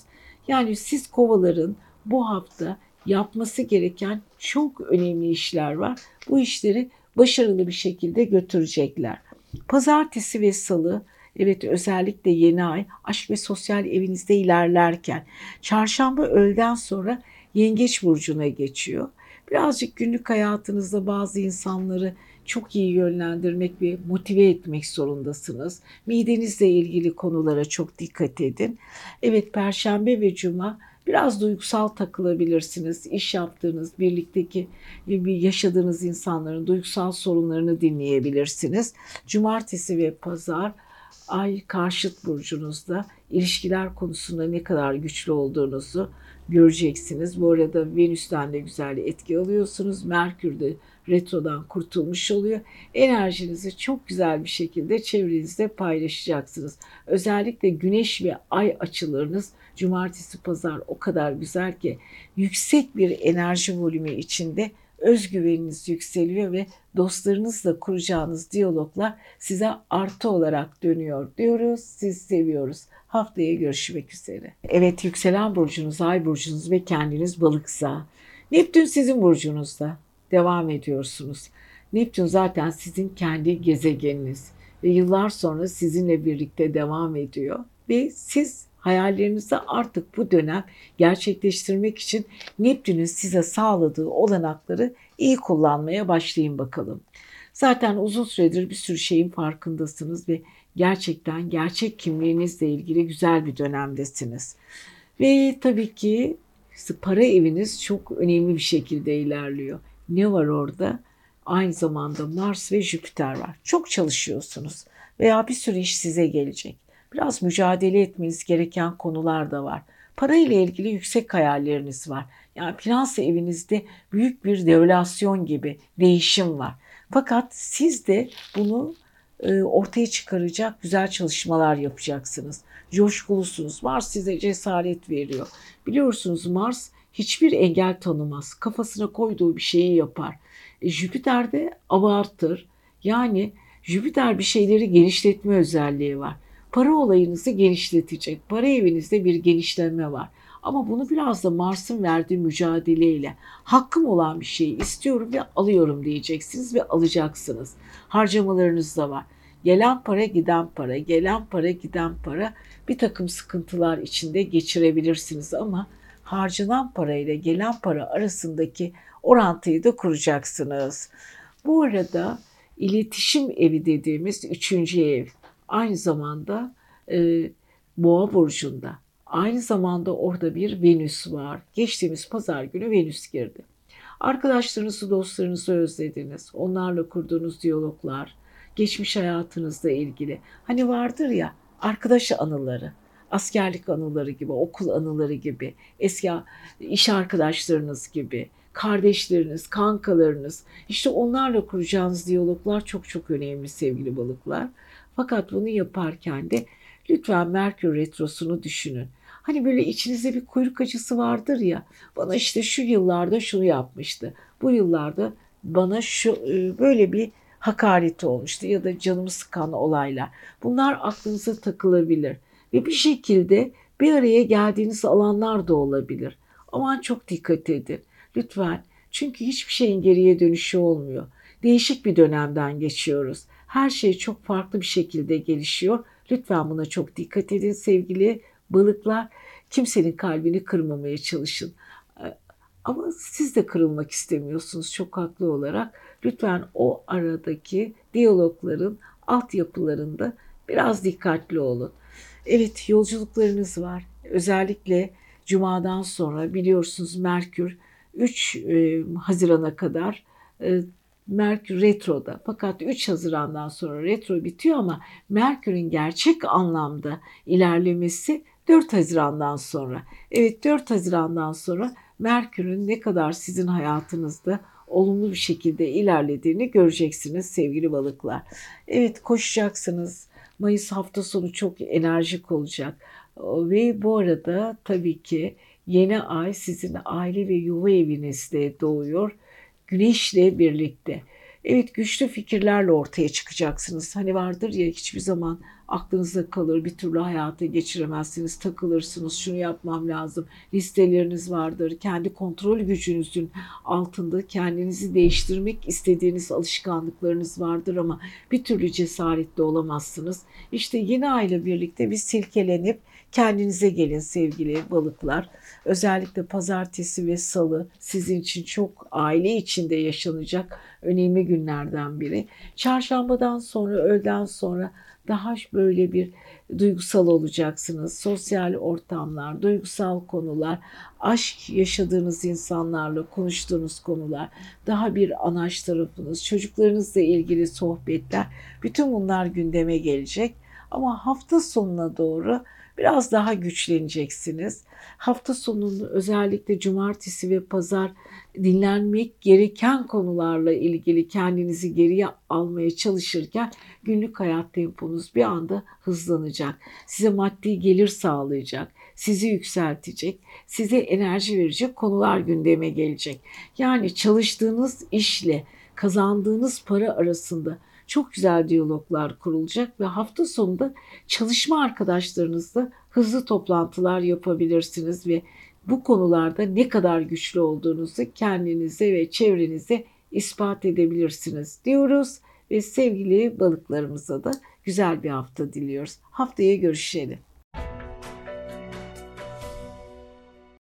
Yani siz kovaların bu hafta yapması gereken çok önemli işler var. Bu işleri başarılı bir şekilde götürecekler. Pazartesi ve salı Evet özellikle yeni ay aşk ve sosyal evinizde ilerlerken çarşamba öğleden sonra yengeç burcuna geçiyor. Birazcık günlük hayatınızda bazı insanları çok iyi yönlendirmek ve motive etmek zorundasınız. Midenizle ilgili konulara çok dikkat edin. Evet perşembe ve cuma biraz duygusal takılabilirsiniz. İş yaptığınız, birlikteki yaşadığınız insanların duygusal sorunlarını dinleyebilirsiniz. Cumartesi ve pazar ay karşıt burcunuzda ilişkiler konusunda ne kadar güçlü olduğunuzu göreceksiniz. Bu arada Venüs'ten de güzel etki alıyorsunuz. Merkür de retrodan kurtulmuş oluyor. Enerjinizi çok güzel bir şekilde çevrenizde paylaşacaksınız. Özellikle güneş ve ay açılarınız cumartesi pazar o kadar güzel ki yüksek bir enerji volümü içinde özgüveniniz yükseliyor ve dostlarınızla kuracağınız diyaloglar size artı olarak dönüyor diyoruz. Siz seviyoruz. Haftaya görüşmek üzere. Evet yükselen burcunuz, ay burcunuz ve kendiniz balıksa. Neptün sizin burcunuzda. Devam ediyorsunuz. Neptün zaten sizin kendi gezegeniniz ve yıllar sonra sizinle birlikte devam ediyor ve siz hayallerinizi artık bu dönem gerçekleştirmek için Neptün'ün size sağladığı olanakları iyi kullanmaya başlayın bakalım. Zaten uzun süredir bir sürü şeyin farkındasınız ve gerçekten gerçek kimliğinizle ilgili güzel bir dönemdesiniz. Ve tabii ki para eviniz çok önemli bir şekilde ilerliyor. Ne var orada? Aynı zamanda Mars ve Jüpiter var. Çok çalışıyorsunuz veya bir sürü iş size gelecek. Biraz mücadele etmeniz gereken konular da var. Para ile ilgili yüksek hayalleriniz var. Yani finans evinizde büyük bir devalüasyon gibi değişim var. Fakat siz de bunu e, ortaya çıkaracak güzel çalışmalar yapacaksınız. Coşkulusunuz. Mars size cesaret veriyor. Biliyorsunuz Mars hiçbir engel tanımaz. Kafasına koyduğu bir şeyi yapar. E, Jüpiter de abartır. Yani Jüpiter bir şeyleri genişletme özelliği var. Para olayınızı genişletecek. Para evinizde bir genişleme var. Ama bunu biraz da Mars'ın verdiği mücadeleyle hakkım olan bir şeyi istiyorum ve alıyorum diyeceksiniz ve alacaksınız. Harcamalarınız da var. Gelen para giden para, gelen para giden para bir takım sıkıntılar içinde geçirebilirsiniz ama harcanan para ile gelen para arasındaki orantıyı da kuracaksınız. Bu arada iletişim evi dediğimiz üçüncü ev aynı zamanda e, Boğa burcunda. Aynı zamanda orada bir Venüs var. Geçtiğimiz pazar günü Venüs girdi. Arkadaşlarınızı, dostlarınızı özlediniz. Onlarla kurduğunuz diyaloglar, geçmiş hayatınızla ilgili. Hani vardır ya arkadaş anıları, askerlik anıları gibi, okul anıları gibi, eski iş arkadaşlarınız gibi, kardeşleriniz, kankalarınız. İşte onlarla kuracağınız diyaloglar çok çok önemli sevgili balıklar. Fakat bunu yaparken de lütfen Merkür Retrosu'nu düşünün. Hani böyle içinizde bir kuyruk acısı vardır ya. Bana işte şu yıllarda şunu yapmıştı. Bu yıllarda bana şu e, böyle bir hakareti olmuştu ya da canımı sıkan olaylar. Bunlar aklınıza takılabilir ve bir şekilde bir araya geldiğiniz alanlar da olabilir. Aman çok dikkat edin. Lütfen. Çünkü hiçbir şeyin geriye dönüşü olmuyor. Değişik bir dönemden geçiyoruz. Her şey çok farklı bir şekilde gelişiyor. Lütfen buna çok dikkat edin sevgili balıklar. Kimsenin kalbini kırmamaya çalışın. Ama siz de kırılmak istemiyorsunuz çok haklı olarak. Lütfen o aradaki diyalogların altyapılarında biraz dikkatli olun. Evet yolculuklarınız var. Özellikle Cuma'dan sonra biliyorsunuz Merkür 3 e, Haziran'a kadar e, Merkür retroda. Fakat 3 Haziran'dan sonra retro bitiyor ama Merkür'ün gerçek anlamda ilerlemesi 4 Haziran'dan sonra. Evet 4 Haziran'dan sonra Merkür'ün ne kadar sizin hayatınızda olumlu bir şekilde ilerlediğini göreceksiniz sevgili balıklar. Evet koşacaksınız. Mayıs hafta sonu çok enerjik olacak. Ve bu arada tabii ki yeni ay sizin aile ve yuva evinizde doğuyor. Güneşle birlikte. Evet güçlü fikirlerle ortaya çıkacaksınız. Hani vardır ya hiçbir zaman aklınızda kalır bir türlü hayata geçiremezsiniz takılırsınız şunu yapmam lazım listeleriniz vardır kendi kontrol gücünüzün altında kendinizi değiştirmek istediğiniz alışkanlıklarınız vardır ama bir türlü cesaretli olamazsınız İşte yeni ayla birlikte bir silkelenip kendinize gelin sevgili balıklar özellikle pazartesi ve salı sizin için çok aile içinde yaşanacak önemli günlerden biri çarşambadan sonra öğleden sonra daha böyle bir duygusal olacaksınız. Sosyal ortamlar, duygusal konular, aşk yaşadığınız insanlarla konuştuğunuz konular, daha bir anaç tarafınız, çocuklarınızla ilgili sohbetler, bütün bunlar gündeme gelecek. Ama hafta sonuna doğru biraz daha güçleneceksiniz. Hafta sonunu özellikle cumartesi ve pazar dinlenmek gereken konularla ilgili kendinizi geriye almaya çalışırken günlük hayat temponuz bir anda hızlanacak. Size maddi gelir sağlayacak, sizi yükseltecek, size enerji verecek konular gündeme gelecek. Yani çalıştığınız işle kazandığınız para arasında çok güzel diyaloglar kurulacak ve hafta sonunda çalışma arkadaşlarınızla hızlı toplantılar yapabilirsiniz ve bu konularda ne kadar güçlü olduğunuzu kendinize ve çevrenize ispat edebilirsiniz diyoruz ve sevgili balıklarımıza da güzel bir hafta diliyoruz. Haftaya görüşelim.